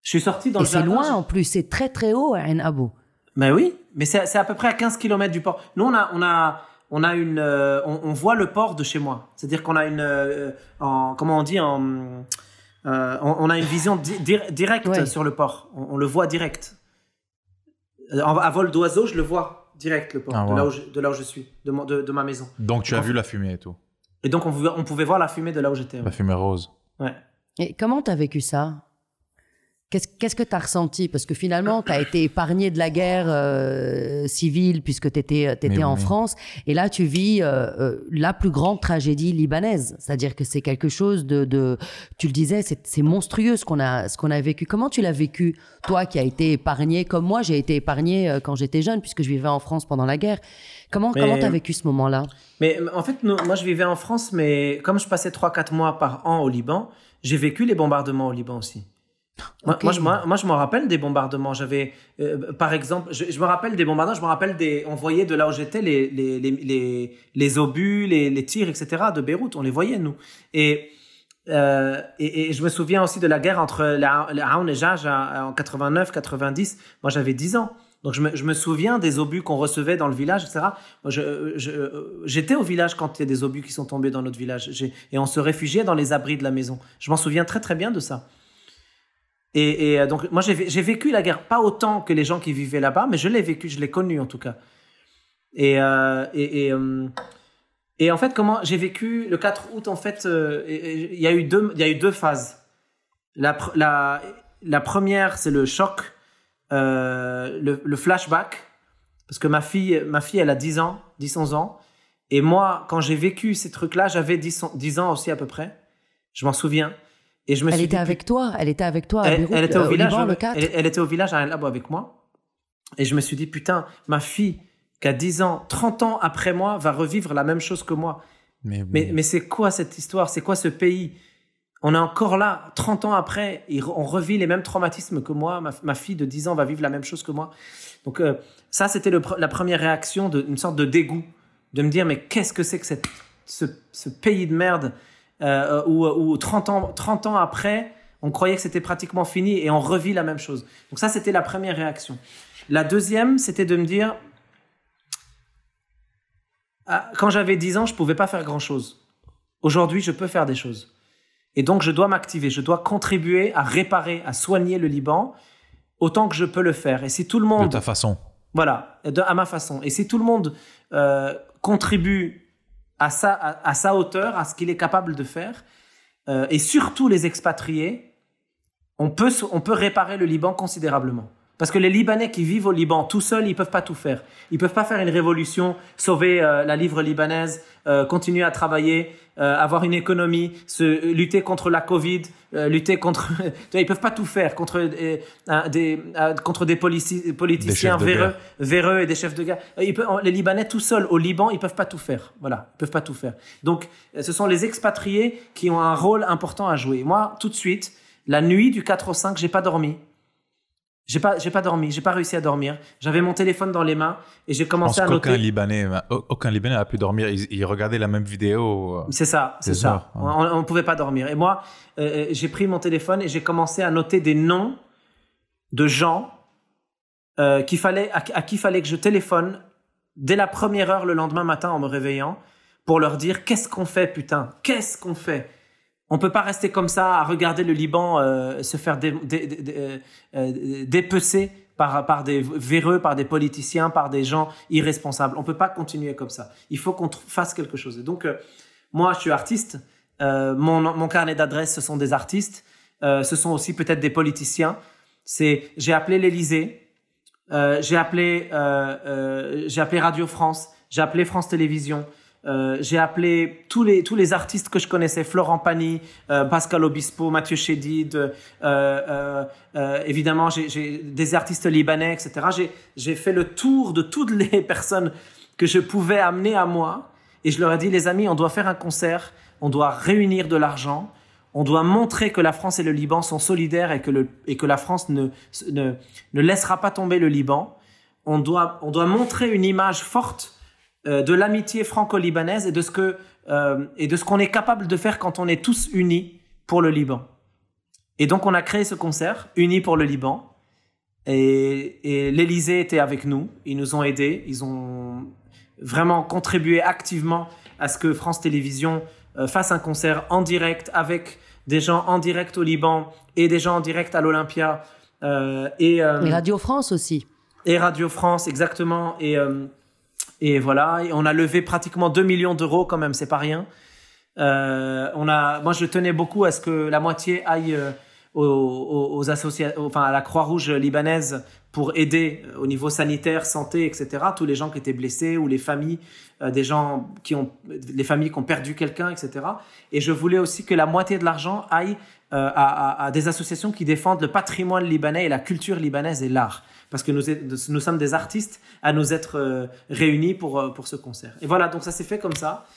Je suis sorti dans Et le c'est loin je- en plus, c'est très très haut à Ain Abo. Mais oui, mais c'est c'est à peu près à 15 km du port. Nous, on a, on a, on a une, euh, on, on voit le port de chez moi. C'est-à-dire qu'on a une, euh, en, comment on dit, en, euh, on, on a une vision di- dir- directe Ouais. sur le port. On, on le voit direct. En- à vol d'oiseau, je le vois direct le port, Ah, de, wow. là où je, de là où je suis, de, mon- de, de ma maison. Donc, tu as vu la fumée et tout. Et donc, on pouvait, on pouvait voir la fumée de là où j'étais. ouais. La fumée rose. Ouais. Et comment tu as vécu ça? Qu'est-ce que tu as ressenti? Parce que finalement, tu as été épargné de la guerre euh, civile puisque tu étais, Mais en oui. France. Et là, tu vis euh, euh, la plus grande tragédie libanaise. C'est-à-dire que c'est quelque chose de, de- Tu le disais, c'est monstrueux ce qu'on a, qu'on a vécu. Comment tu l'as vécu, toi qui as été épargné, comme moi, j'ai été épargné euh, quand j'étais jeune puisque je vivais en France pendant la guerre? Comment tu as vécu ce moment-là? Mais euh, en fait, nous- moi, je vivais en France, mais comme je passais 3-4 mois par an au Liban, j'ai vécu les bombardements au Liban aussi. Moi, je, moi, moi, je me rappelle des bombardements. J'avais, euh, par exemple, je, je me rappelle des bombardements. Je me rappelle des, on voyait de là où j'étais les les les les, les obus, les, les tirs, etc. de Beyrouth. On les voyait nous. Et euh, et, et je me souviens aussi de la guerre entre la, la Aoun et Jaj en 89, 90. Moi, j'avais 10 ans. Donc, je me, je me souviens des obus qu'on recevait dans le village, etc. Moi, j'étais au village quand il y a des obus qui sont tombés dans notre village. Et on se réfugiait dans les abris de la maison. Je m'en souviens très, très bien de ça. Et, euh, donc, moi, j'ai, vé- j'ai vécu la guerre, pas autant que les gens qui vivaient là-bas, mais je l'ai vécu, je l'ai connu en tout cas. Et, euh, et, euh, Et en fait, comment j'ai vécu le 4 août, en fait, il y, a eu deux, y a eu deux phases. La, la, la première, c'est le choc, le, le flashback, parce que ma fille, ma fille, elle a 10 ans, 10-11 ans. Et moi, quand j'ai vécu ces trucs-là, j'avais 10, ans- 10 ans aussi à peu près. Je m'en souviens. Et je me Elle suis était dit, avec toi. Elle était avec toi à elle, Beyrouth, elle était euh, au village, Liban, le 4. Elle, elle était au village à El avec moi. Et je me suis dit, putain, ma fille, qui a 10 ans, 30 ans après moi, va revivre la même chose que moi. Mais, Mais, mais c'est quoi cette histoire? C'est quoi ce pays? On est encore là, 30 ans après, et on revit les mêmes traumatismes que moi. Ma, ma fille de 10 ans va vivre la même chose que moi. Donc euh, ça, c'était la première réaction, de, une sorte de dégoût, de me dire, mais qu'est-ce que c'est que cette, ce, ce pays de merde? Euh, où, où 30, ans, 30 ans après, on croyait que c'était pratiquement fini et on revit la même chose. Donc ça, c'était la première réaction. La deuxième, c'était de me dire, ah, quand j'avais 10 ans, je pouvais pas faire grand-chose. Aujourd'hui, je peux faire des choses. Et donc, je dois m'activer, je dois contribuer à réparer, à soigner le Liban autant que je peux le faire. Et si tout le de monde... ta façon. Voilà, de- à ma façon. Et si tout le monde euh, contribue à sa, hauteur, à ce qu'il est capable de faire, euh, et surtout les expatriés, on peut réparer le Liban considérablement. Parce que les Libanais qui vivent au Liban tout seuls, ils peuvent pas tout faire. Ils peuvent pas faire une révolution, sauver euh, la livre libanaise, euh, continuer à travailler, euh, avoir une économie, se, lutter contre la Covid, lutter contre. Ils peuvent pas tout faire contre des contre des polici- politiciens véreux, et des chefs de guerre. Ils peuvent- les Libanais tout seuls au Liban, ils peuvent pas tout faire. Voilà, ils peuvent pas tout faire. Donc, ce sont les expatriés qui ont un rôle important à jouer. Moi, tout de suite, la nuit du 4 au 5, j'ai pas dormi. J'ai pas, j'ai pas dormi, j'ai pas réussi à dormir. J'avais mon téléphone dans les mains et j'ai Je pense commencé à noter. Libanais, aucun Libanais a pu dormir. Il, il regardait la même vidéo. euh, C'est ça, c'est ça. ça, On, on pouvait pas dormir. Et moi, euh, j'ai pris mon téléphone et j'ai commencé à noter des noms de gens euh, qu'il fallait, à, à qui fallait que je téléphone dès la première heure le lendemain matin en me réveillant pour leur dire qu'est-ce qu'on fait, putain, qu'est-ce qu'on fait? On peut pas rester comme ça à regarder le Liban euh, se faire euh, euh, dépecer par, des véreux, par des politiciens, par des gens irresponsables. On peut pas continuer comme ça. Il faut qu'on fasse quelque chose. Et donc, moi, je suis artiste. Mon, mon carnet d'adresses, ce sont des artistes. Ce sont aussi peut-être des politiciens. C'est, j'ai appelé l'Élysée. J'ai appelé, j'ai appelé Radio France. J'ai appelé France Télévisions. Euh, j'ai appelé tous les tous les artistes que je connaissais, Florent Pagny, euh, Pascal Obispo, Mathieu Chédid, euh, euh, euh, évidemment j'ai- des artistes libanais, etc. J'ai j'ai fait le tour de toutes les personnes que je pouvais amener à moi et je leur ai dit les amis, on doit faire un concert, on doit réunir de l'argent, on doit montrer que la France et le Liban sont solidaires et que le et que la France ne ne ne laissera pas tomber le Liban. On doit on doit montrer une image forte de l'amitié franco-libanaise et de ce que euh, et de ce qu'on est capable de faire quand on est tous unis pour le Liban. Et donc on a créé ce concert, Unis pour le Liban. Et, et l'Élysée était avec nous, ils nous ont aidés, ils ont vraiment contribué activement à ce que France Télévisions euh, fasse un concert en direct avec des gens en direct au Liban et des gens en direct à l'Olympia euh, et, euh, Et Radio France aussi. et Radio France, exactement. Et, euh, et voilà, on a levé pratiquement 2 millions d'euros quand même, c'est pas rien. Euh, on a, moi, je tenais beaucoup à ce que la moitié aille euh, aux, associations, enfin à la Croix-Rouge libanaise pour aider au niveau sanitaire, santé, etc. Tous les gens qui étaient blessés ou les familles, euh, des gens qui ont, les familles qui ont perdu quelqu'un, etc. Et je voulais aussi que la moitié de l'argent aille euh, à, à des associations qui défendent le patrimoine libanais et la culture libanaise et l'art. Parce que nous, sommes des artistes à nous être euh, réunis pour, euh, pour ce concert. Et voilà, donc ça s'est fait comme ça.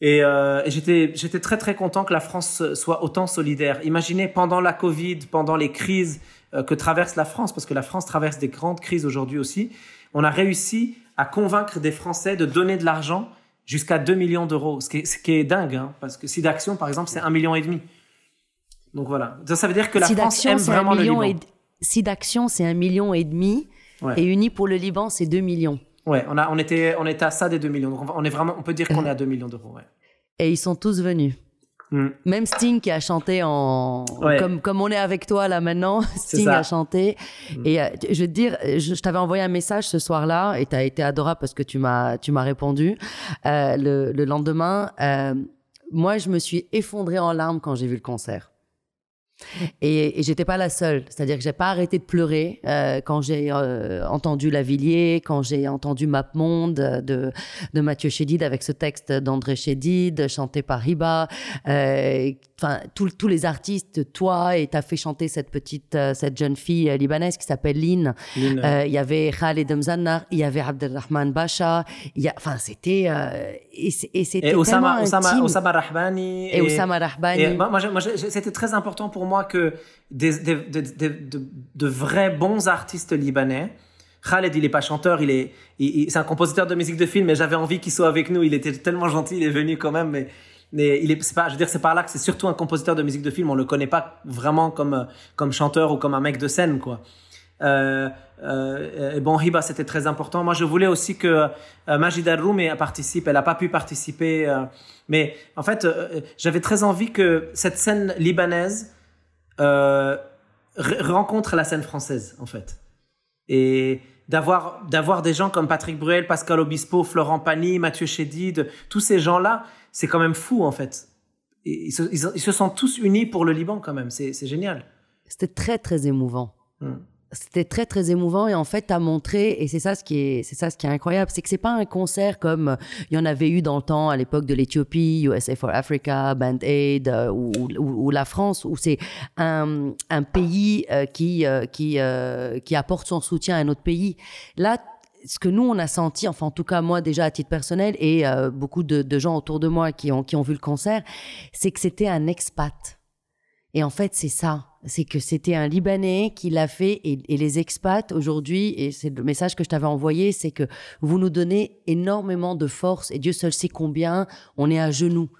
Et, euh, et j'étais, j'étais très très content que la France soit autant solidaire. Imaginez pendant la Covid, pendant les crises euh, que traverse la France, parce que la France traverse des grandes crises aujourd'hui aussi, on a réussi à convaincre des Français de donner de l'argent jusqu'à 2 millions d'euros, ce qui est, ce qui est dingue, hein, parce que SIDAction, par exemple, c'est 1 million et demi. Donc voilà. Ça, ça veut dire que la France aime vraiment le Liban. et Sidaction, c'est un million et demi. Ouais. Et Uni pour le Liban, c'est 2 millions. Ouais, on, a, on, était, on était à ça des 2 millions. Donc on, est vraiment, on peut dire qu'on est à 2 millions d'euros. Ouais. Et ils sont tous venus. Mm. Même Sting qui a chanté en comme comme on est avec toi là maintenant, Sting a chanté mm. et euh, je veux te dire, je, t'avais envoyé un message ce soir-là et tu as été adorable parce que tu m'as tu m'as répondu euh, le, le, lendemain. Euh, moi, je me suis effondrée en larmes quand j'ai vu le concert. Et, j'étais pas la seule, c'est-à-dire que j'ai pas arrêté de pleurer euh, quand j'ai euh, entendu Lavillier, quand j'ai entendu Map Monde de, de Mathieu Chédid avec ce texte d'André Chédid chanté par Riba. Euh, enfin, tous les artistes, toi, et t'as fait chanter cette petite, euh, cette jeune fille libanaise qui s'appelle Lynn. Il y avait Khaled Mzannar, il y avait Abdelrahman Bacha. Il y a, enfin, c'était et c'était Osama, Osama, Osama Rahbani. Et, Osama Rahbani. moi, moi c'était très important pour moi que des, de, vrais bons artistes libanais. Khaled, il est pas chanteur, il est, c'est un compositeur de musique de film, mais j'avais envie qu'il soit avec nous. Il était tellement gentil, il est venu quand même, mais, mais il est, pas, je veux dire, c'est par là que c'est surtout un compositeur de musique de film. On le connaît pas vraiment comme, comme chanteur ou comme un mec de scène, quoi. Euh, euh, et bon, Hiba, c'était très important. Moi, je voulais aussi que euh, Majid Roumi participe. Elle n'a pas pu participer. Euh, mais en fait, j'avais très envie que cette scène libanaise euh, rencontre la scène française, en fait. Et d'avoir d'avoir des gens comme Patrick Bruel, Pascal Obispo, Florent Pagny, Mathieu Chédid, tous ces gens-là, c'est quand même fou, en fait. ils, se, ils, se, sont tous unis pour le Liban, quand même. C'est génial. C'était très, très émouvant. Hmm c'était très très émouvant et en fait as montré et c'est ça ce qui est c'est ça ce qui est incroyable c'est que c'est pas un concert comme il y en avait eu dans le temps à l'époque de l'Éthiopie USA for Africa Band Aid euh, ou, ou, la France où c'est un, un pays euh, qui euh, qui qui apporte son soutien à un autre pays là ce que nous on a senti enfin en tout cas moi déjà à titre personnel et beaucoup de, gens autour de moi qui ont qui ont vu le concert c'est que c'était un expat et en fait c'est ça c'est que c'était un Libanais qui l'a fait et, les expats aujourd'hui, et c'est le message que je t'avais envoyé, c'est que vous nous donnez énormément de force et Dieu seul sait combien on est à genoux.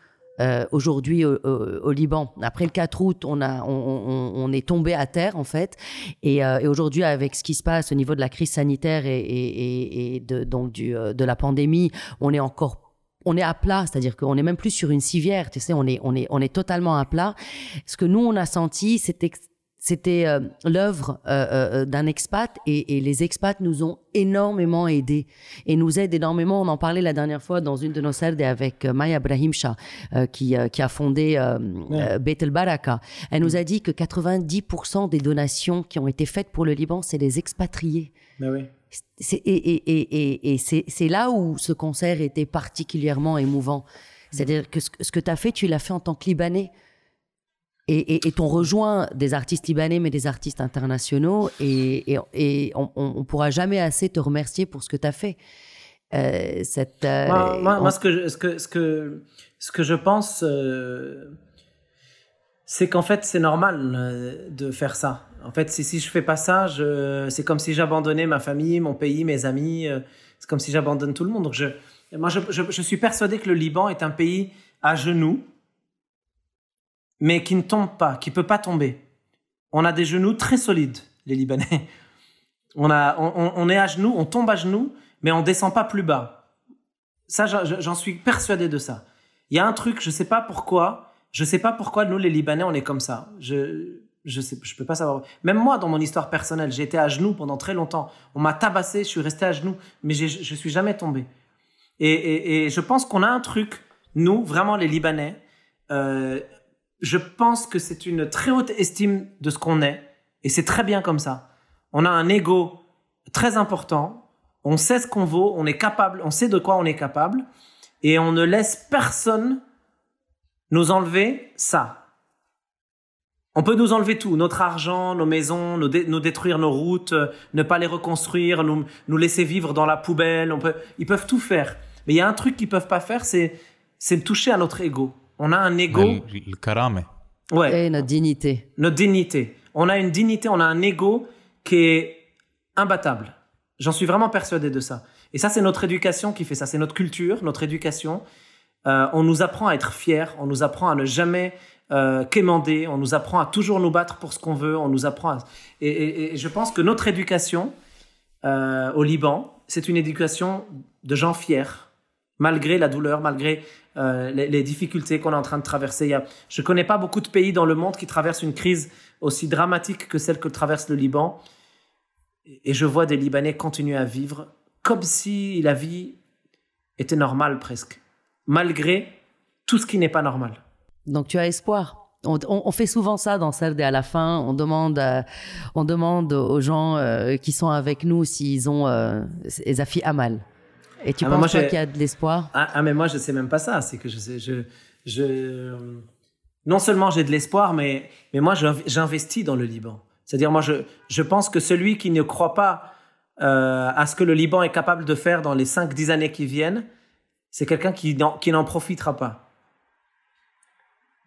Euh, aujourd'hui au, Liban. Après le 4 août, on, a, on, est tombé à terre en fait. Euh, et, aujourd'hui, avec ce qui se passe au niveau de la crise sanitaire et, de, donc du, euh, de la pandémie, on est encore on est à plat, c'est-à-dire qu'on n'est même plus sur une civière, tu sais, on est, on est, on est totalement à plat. Ce que nous, on a senti, c'était c'était euh, l'œuvre euh, euh, d'un expat et, les expats nous ont énormément aidés et nous aident énormément. On en parlait la dernière fois dans une de nos salles avec Maya Brahimcha qui, qui a fondé Beit Baraka. Elle nous a dit que 90% des donations qui ont été faites pour le Liban, c'est les expatriés. Ben oui et, c'est là où ce concert était particulièrement émouvant. C'est-à-dire que ce, que tu as fait, tu l'as fait en tant que Libanais. Et, et, on rejoint des artistes libanais, mais des artistes internationaux. Et, on ne pourra jamais assez te remercier pour ce que tu as fait. Euh, cette, euh, moi, ce, que je, ce, que, ce, que, ce que je pense, euh, c'est qu'en fait, c'est normal de faire ça. En fait, si, si je fais pas ça, c'est comme si j'abandonnais ma famille, mon pays, mes amis. Euh, c'est comme si j'abandonne tout le monde. Donc, je, moi, je, je, suis persuadé que le Liban est un pays à genoux, mais qui ne tombe pas, qui peut pas tomber. On a des genoux très solides, les Libanais. On, a, on, est à genoux, on tombe à genoux, mais on descend pas plus bas. Ça, j'en suis persuadé de ça. Il y a un truc, je sais pas pourquoi, je sais pas pourquoi nous, les Libanais, on est comme ça. Je, je sais, je peux pas savoir. Même moi, dans mon histoire personnelle, j'ai été à genoux pendant très longtemps. On m'a tabassé, je suis resté à genoux, mais je suis jamais tombé. Et, et, je pense qu'on a un truc, nous, vraiment les Libanais. Euh, je pense que c'est une très haute estime de ce qu'on est, et c'est très bien comme ça. On a un ego très important. On sait ce qu'on vaut, on est capable, on sait de quoi on est capable, et on ne laisse personne nous enlever ça. On peut nous enlever tout, notre argent, nos maisons, nous, détruire nos routes, ne pas les reconstruire, nous, laisser vivre dans la poubelle. Ils peuvent tout faire. Mais il y a un truc qu'ils peuvent pas faire, c'est toucher à notre ego. On a un ego. Le, karame. Ouais. Et notre dignité. Notre dignité. On a une dignité, on a un ego qui est imbattable. J'en suis vraiment persuadé de ça. Et ça, c'est notre éducation qui fait ça. C'est notre culture, notre éducation. Euh, on nous apprend à être fiers, on nous apprend à ne jamais euh, quémander, on nous apprend à toujours nous battre pour ce qu'on veut, on nous apprend et, je pense que notre éducation euh, au Liban, c'est une éducation de gens fiers, malgré la douleur, malgré euh, les, difficultés qu'on est en train de traverser. Je connais pas beaucoup de pays dans le monde qui traversent une crise aussi dramatique que celle que traverse le Liban. Et je vois des Libanais continuer à vivre comme si la vie était normale presque, malgré tout ce qui n'est pas normal. Donc tu as espoir on, fait souvent ça dans Serde à la fin. On demande, euh, on demande aux gens euh, qui sont avec nous s'ils ont euh, les affi à mal. Et tu ah, penses qu'il y a de l'espoir? Ah, ah, mais moi je sais même pas ça. C'est que je sais, je, je, non seulement j'ai de l'espoir, mais mais moi j'investis dans le Liban. C'est-à-dire moi je je pense que celui qui ne croit pas euh, à ce que le Liban est capable de faire dans les 5-10 années qui viennent, c'est quelqu'un qui qui n'en profitera pas.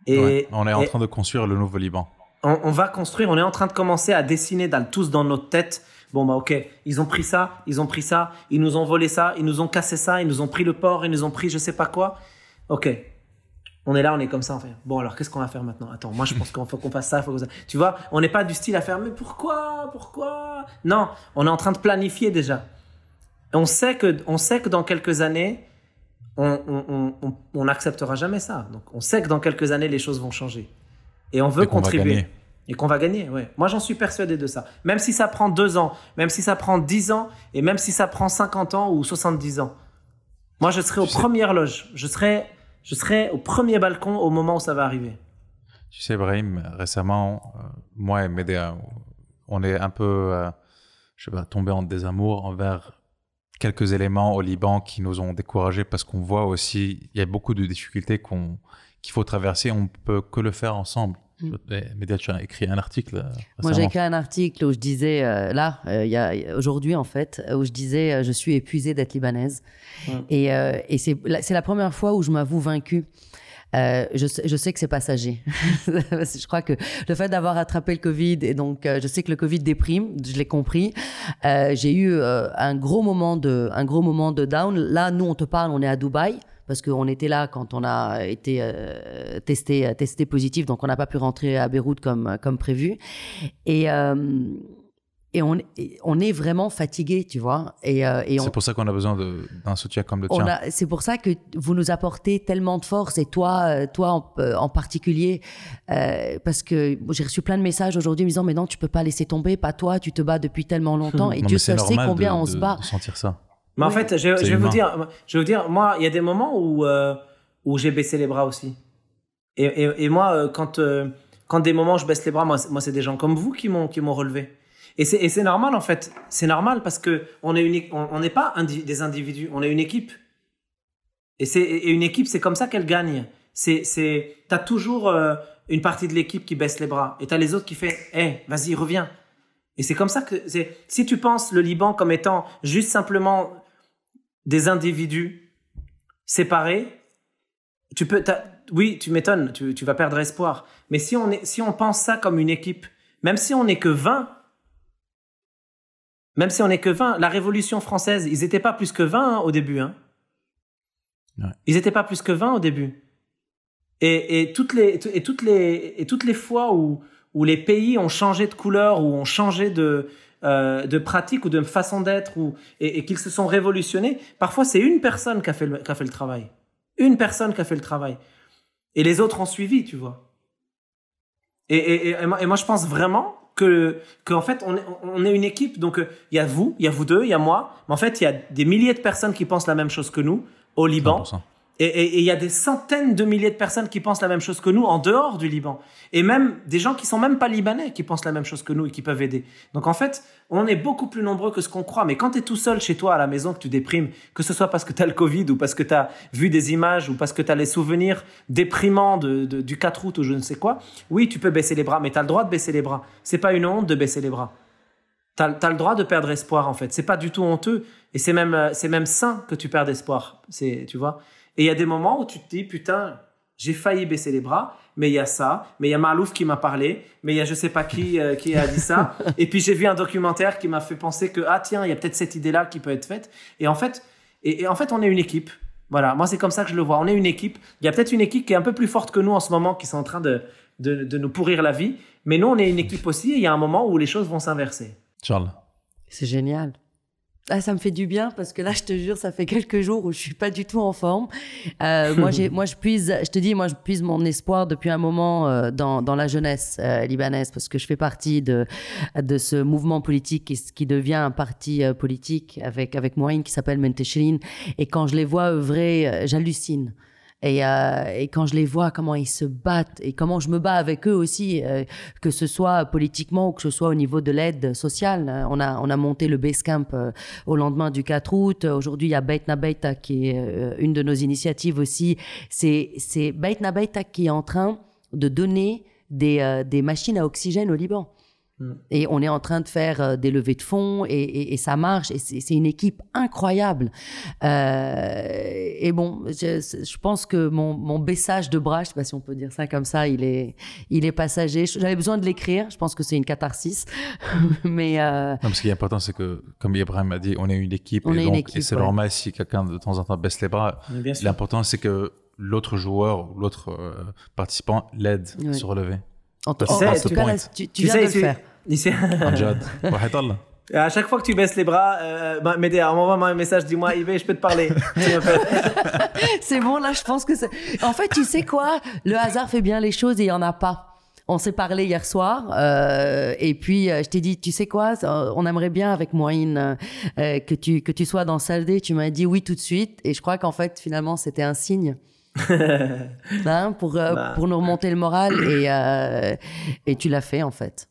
Et, on est en train de construire le nouveau Liban. On, va construire, on est en train de commencer à dessiner dans, tous dans notre tête. Bon, bah, ok, ils ont pris ça, ils ont pris ça, ils nous ont volé ça, ils nous ont cassé ça, ils nous ont pris le port, ils nous ont pris je sais pas quoi. Ok. On est là, on est comme ça, fait. Bon, alors, qu'est-ce qu'on va faire maintenant? Attends, moi, je pense qu'il faut qu'on fasse ça, faut ça. Tu vois, on n'est pas du style à faire, mais pourquoi? Pourquoi? Non, on est en train de planifier déjà. On sait que, on sait que dans quelques années, on n'acceptera jamais ça. Donc, on sait que dans quelques années, les choses vont changer. Et on veut contribuer. Et qu'on va gagner, ouais. Moi, j'en suis persuadé de ça. Même si ça prend deux ans, même si ça prend dix ans, et même si ça prend 50 ans ou 70 ans. Moi, je serai aux premières loges. Je serai, je serai au premier balcon au moment où ça va arriver. Tu sais, Brahim, récemment, euh, moi et Médéa, on est un peu, euh, je sais pas, tombé en désamour envers quelques éléments au Liban qui nous ont découragés parce qu'on voit aussi il y a beaucoup de difficultés qu'on qu'il faut traverser. On peut que le faire ensemble. Mm. Média, tu as écrit un article. Euh, Moi, j'ai écrit un article où je disais, euh, là, euh, il y a aujourd'hui en fait, où je disais, je suis épuisée d'être libanaise. Et, et c'est la première fois où je m'avoue vaincue. Euh, je, je, sais que c'est passager. je crois que le fait d'avoir attrapé le Covid, et donc euh, je sais que le Covid déprime, je l'ai compris. Euh, j'ai eu euh, un gros moment de, un gros moment de down. Là, nous, on te parle, on est à Dubaï parce qu'on était là quand on a été testé, testé positif, donc on n'a pas pu rentrer à Beyrouth comme, comme prévu. Et et on, on est vraiment fatigué, tu vois. Et, euh, et c'est pour ça qu'on a besoin d'un soutien comme le tien. C'est pour ça que vous nous apportez tellement de force, et toi, euh, toi en, euh, en particulier, euh, parce que j'ai reçu plein de messages aujourd'hui me disant mais non, tu peux pas laisser tomber, pas toi, tu te bats depuis tellement longtemps, et Dieu seul sait combien on se bat. De sentir ça. Mais en fait, je, je vais vous dire, je vais vous dire, moi, il y a des moments où où j'ai baissé les bras aussi. Et, et, et moi, quand quand des moments où je baisse les bras, moi, moi c'est des gens comme vous qui m'ont qui m'ont relevé. Et c'est normal en fait. C'est normal parce que on est unique. On n'est pas des individus, on est une équipe. Et, c'est une équipe, c'est comme ça qu'elle gagne. C'est c'est t'as toujours euh, une partie de l'équipe qui baisse les bras et t'as les autres qui fait, hé, vas-y, reviens. Et c'est comme ça que c'est. Si tu penses le Liban comme étant juste simplement des individus séparés, tu peux. Oui, tu m'étonnes, tu, tu vas perdre espoir. Mais si on est, si on pense ça comme une équipe, même si on n'est que 20, même si on n'est que 20, la Révolution française, ils n'étaient pas plus que 20 hein, au début. Hein. Ils n'étaient pas plus que 20 au début. Et, et, toutes les, et, toutes les, et toutes les fois où, où les pays ont changé de couleur, ou ont changé de, euh, de pratique ou de façon d'être, ou, et, et qu'ils se sont révolutionnés, parfois c'est une personne qui a, fait le, qui a fait le travail. Une personne qui a fait le travail. Et les autres ont suivi, tu vois. Et, et, et, moi, je pense vraiment que qu'en fait on est, on est une équipe donc euh, il y a vous il y a vous deux il y a moi mais en fait il y a des milliers de personnes qui pensent la même chose que nous au Liban et il y a des centaines de milliers de personnes qui pensent la même chose que nous en dehors du Liban. Et même des gens qui sont même pas libanais qui pensent la même chose que nous et qui peuvent aider. Donc en fait, on est beaucoup plus nombreux que ce qu'on croit. Mais quand tu es tout seul chez toi à la maison, que tu déprimes, que ce soit parce que tu as le Covid ou parce que tu as vu des images ou parce que tu as les souvenirs déprimants de, du 4 août ou je ne sais quoi, oui, tu peux baisser les bras, mais tu as le droit de baisser les bras. C'est pas une honte de baisser les bras. Tu as, le droit de perdre espoir en fait. C'est pas du tout honteux et c'est même, euh, même sain que tu perdes espoir. Tu vois? Et il y a des moments où tu te dis, putain, j'ai failli baisser les bras, mais il y a ça, mais il y a Malouf qui m'a parlé, mais il y a je sais pas qui euh, qui a dit ça. et puis j'ai vu un documentaire qui m'a fait penser que, ah tiens, il y a peut-être cette idée-là qui peut être faite. Et en fait, et, en fait, on est une équipe. Voilà, moi c'est comme ça que je le vois. On est une équipe. Il y a peut-être une équipe qui est un peu plus forte que nous en ce moment, qui sont en train de, de, de nous pourrir la vie. Mais nous, on est une équipe aussi, et il y a un moment où les choses vont s'inverser. Charles. C'est génial. Ah, ça me fait du bien parce que là, je te jure, ça fait quelques jours où je suis pas du tout en forme. Euh, moi, j'ai, moi, je puise, je te dis, moi, je puise mon espoir depuis un moment euh, dans, dans la jeunesse euh, libanaise parce que je fais partie de, de ce mouvement politique qui, qui devient un parti politique avec, avec Moïne qui s'appelle Menteshrin. Et quand je les vois œuvrer, j'hallucine. Et, euh, et quand je les vois, comment ils se battent et comment je me bats avec eux aussi, euh, que ce soit politiquement ou que ce soit au niveau de l'aide sociale. Euh, On a, on a monté le Base Camp euh, au lendemain du 4 août. Aujourd'hui, il y a Beit Nabeita qui est une de nos initiatives aussi. C'est, c'est Beit Nabeita qui est en train de donner des, des machines à oxygène au Liban. Mm. Et on est en train de faire des levées de fonds et, et- et ça marche. Et c'est c'est une équipe incroyable. Euh, et bon, je, je pense que mon, mon baissage de bras, je sais pas si on peut dire ça comme ça, il est, il est passager. J'avais besoin de l'écrire. Je pense que c'est une catharsis. Mais euh, Non, parce qu'il est important, c'est que, comme Ibrahim a dit, on est une équipe. On et est une donc, équipe, et c'est ouais. normal si quelqu'un de temps en temps baisse les bras. L'important, c'est que l'autre joueur ou l'autre euh, participant l'aide Ouais. à se relever. en, tout- Tu en- sais, en tu- tout cas, là, tu, tu viens de le faire. À chaque fois que tu baisses les bras, euh, bah, Médéa, un message, dis-moi, Yves, je peux te parler. C'est bon, là, je pense que c'est. En fait, tu sais quoi? Le hasard fait bien les choses et il y en a pas. On s'est parlé hier soir euh, et puis euh, je t'ai dit, tu sais quoi? On aimerait bien avec Moïne euh, que tu que tu sois dans Salle D. Tu m'as dit oui tout de suite et je crois qu'en fait finalement c'était un signe. Hein, pour, euh, Bah. pour nous remonter le moral et, euh, et tu l'as fait en fait.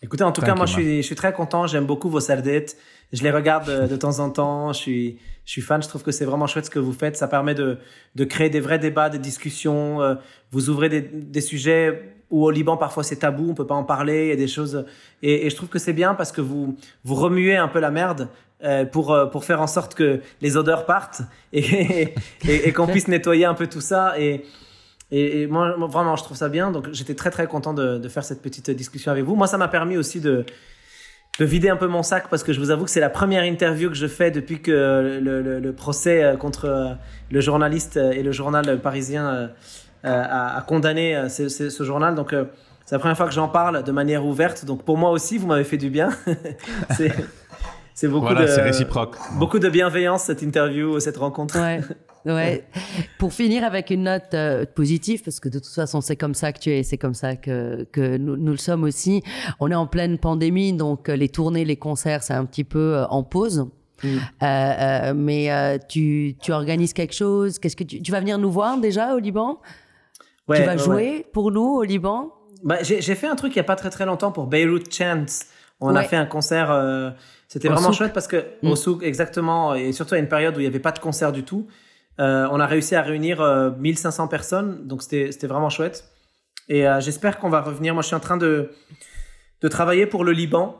Écoutez, en tout cas, moi, je suis, je suis très content. J'aime beaucoup vos sardettes. Je les regarde euh, de, temps en temps. Je suis, je suis fan. Je trouve que c'est vraiment chouette ce que vous faites. Ça permet de, de créer des vrais débats, des discussions. Euh, vous ouvrez des, des sujets où au Liban, parfois, c'est tabou. On peut pas en parler. Il y a des choses. Et, et je trouve que c'est bien parce que vous, vous remuez un peu la merde. euh, pour, pour faire en sorte que les odeurs partent et, et, et qu'on puisse nettoyer un peu tout ça. Et, et, et moi, moi, vraiment, je trouve ça bien. Donc, j'étais très, très content de, de faire cette petite discussion avec vous. Moi, ça m'a permis aussi de, de vider un peu mon sac parce que je vous avoue que c'est la première interview que je fais depuis que le, le- le procès euh, contre euh, le journaliste euh, et le journal parisien a, a condamné ce, ce- ce journal. Donc, c'est la première fois que j'en parle de manière ouverte. Donc, pour moi aussi, vous m'avez fait du bien. c'est, c'est beaucoup Voilà, de, c'est réciproque. beaucoup de bienveillance, cette interview, cette rencontre. Ouais. Ouais. Pour finir avec une note euh, positive, parce que de toute façon c'est comme ça que tu es, c'est comme ça que, que nous, nous le sommes aussi. On est en pleine pandémie, donc euh, les tournées, les concerts, c'est un petit peu euh, en pause. Mm. Euh, mais tu, tu organises quelque chose? Qu'est-ce que tu, tu vas venir nous voir déjà au Liban? Ouais, Tu vas ouais, jouer pour nous au Liban? Bah, j'ai fait un truc il y a pas très très longtemps pour Beirut Chants. On a fait un concert. C'était vraiment souk. chouette parce que Mm. au souk exactement et surtout à une période où il y avait pas de concert du tout. Euh, on a réussi à réunir euh, 1500 personnes, donc c'était vraiment chouette. Et euh, j'espère qu'on va revenir. Moi, je suis en train de travailler pour le Liban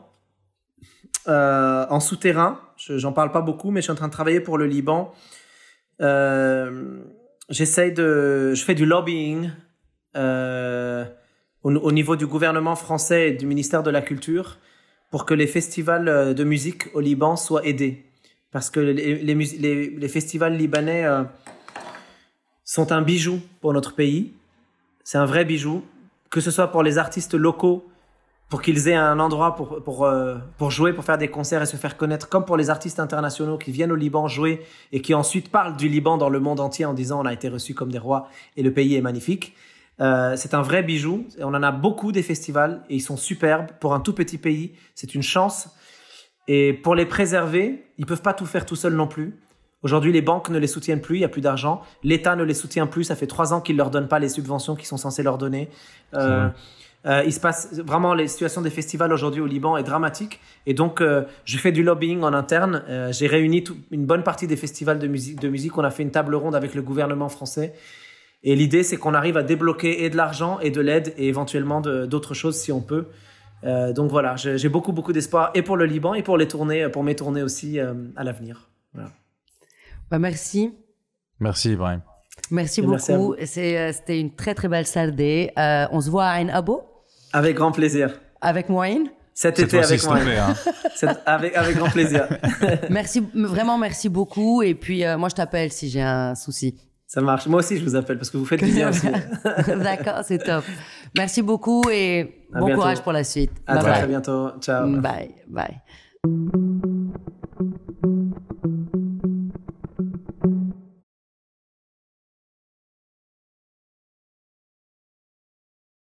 euh, en souterrain. Je- J'en parle pas beaucoup, mais je suis en train de travailler pour le Liban. Euh, de, je fais du lobbying euh, au, au niveau du gouvernement français et du ministère de la Culture pour que les festivals euh, de musique au Liban soient aidés. Parce que les, festivals libanais euh, sont un bijou pour notre pays. C'est un vrai bijou. Que ce soit pour les artistes locaux, pour qu'ils aient un endroit euh, pour jouer, pour faire des concerts et se faire connaître, comme pour les artistes internationaux qui viennent au Liban jouer et qui ensuite parlent du Liban dans le monde entier en disant on a été reçus comme des rois et le pays est magnifique. Euh, c'est un vrai bijou. On en a beaucoup des festivals et ils sont superbes pour un tout petit pays. C'est une chance. Et pour les préserver, ils peuvent pas tout faire tout seuls non plus. Aujourd'hui, les banques ne les soutiennent plus, il y a plus d'argent. L'État ne les soutient plus. Ça fait trois ans qu'ils leur donnent pas les subventions qu'ils sont censés leur donner. Euh, euh, il se passe vraiment les situations des festivals aujourd'hui au Liban est dramatique. Et donc, euh, je fais du lobbying en interne. J'ai réuni tout- une bonne partie des festivals de musique. De musique, on a fait une table ronde avec le gouvernement français. Et l'idée, c'est qu'on arrive à débloquer et de l'argent et de l'aide et éventuellement d'autres choses si on peut. Euh, donc voilà, j'ai beaucoup beaucoup d'espoir et pour le Liban et pour les tournées, pour mes tournées aussi euh, à l'avenir. Voilà. Bah, Merci. Merci, Ibrahim. Merci Et beaucoup. Euh, C'était une très très belle salle day. Euh, on se voit à Ain Abo Avec grand plaisir. avec Moïne? Cet été avec moi. hein. Avec, avec grand plaisir. Merci, vraiment merci beaucoup. Et puis, euh, moi, je t'appelle si j'ai un souci. Ça marche. Moi aussi, je vous appelle parce que vous faites du bien aussi. D'accord, c'est top. Merci beaucoup et À bon bientôt. courage pour la suite. À bye très, bye. très bientôt. Ciao. Bye, bye.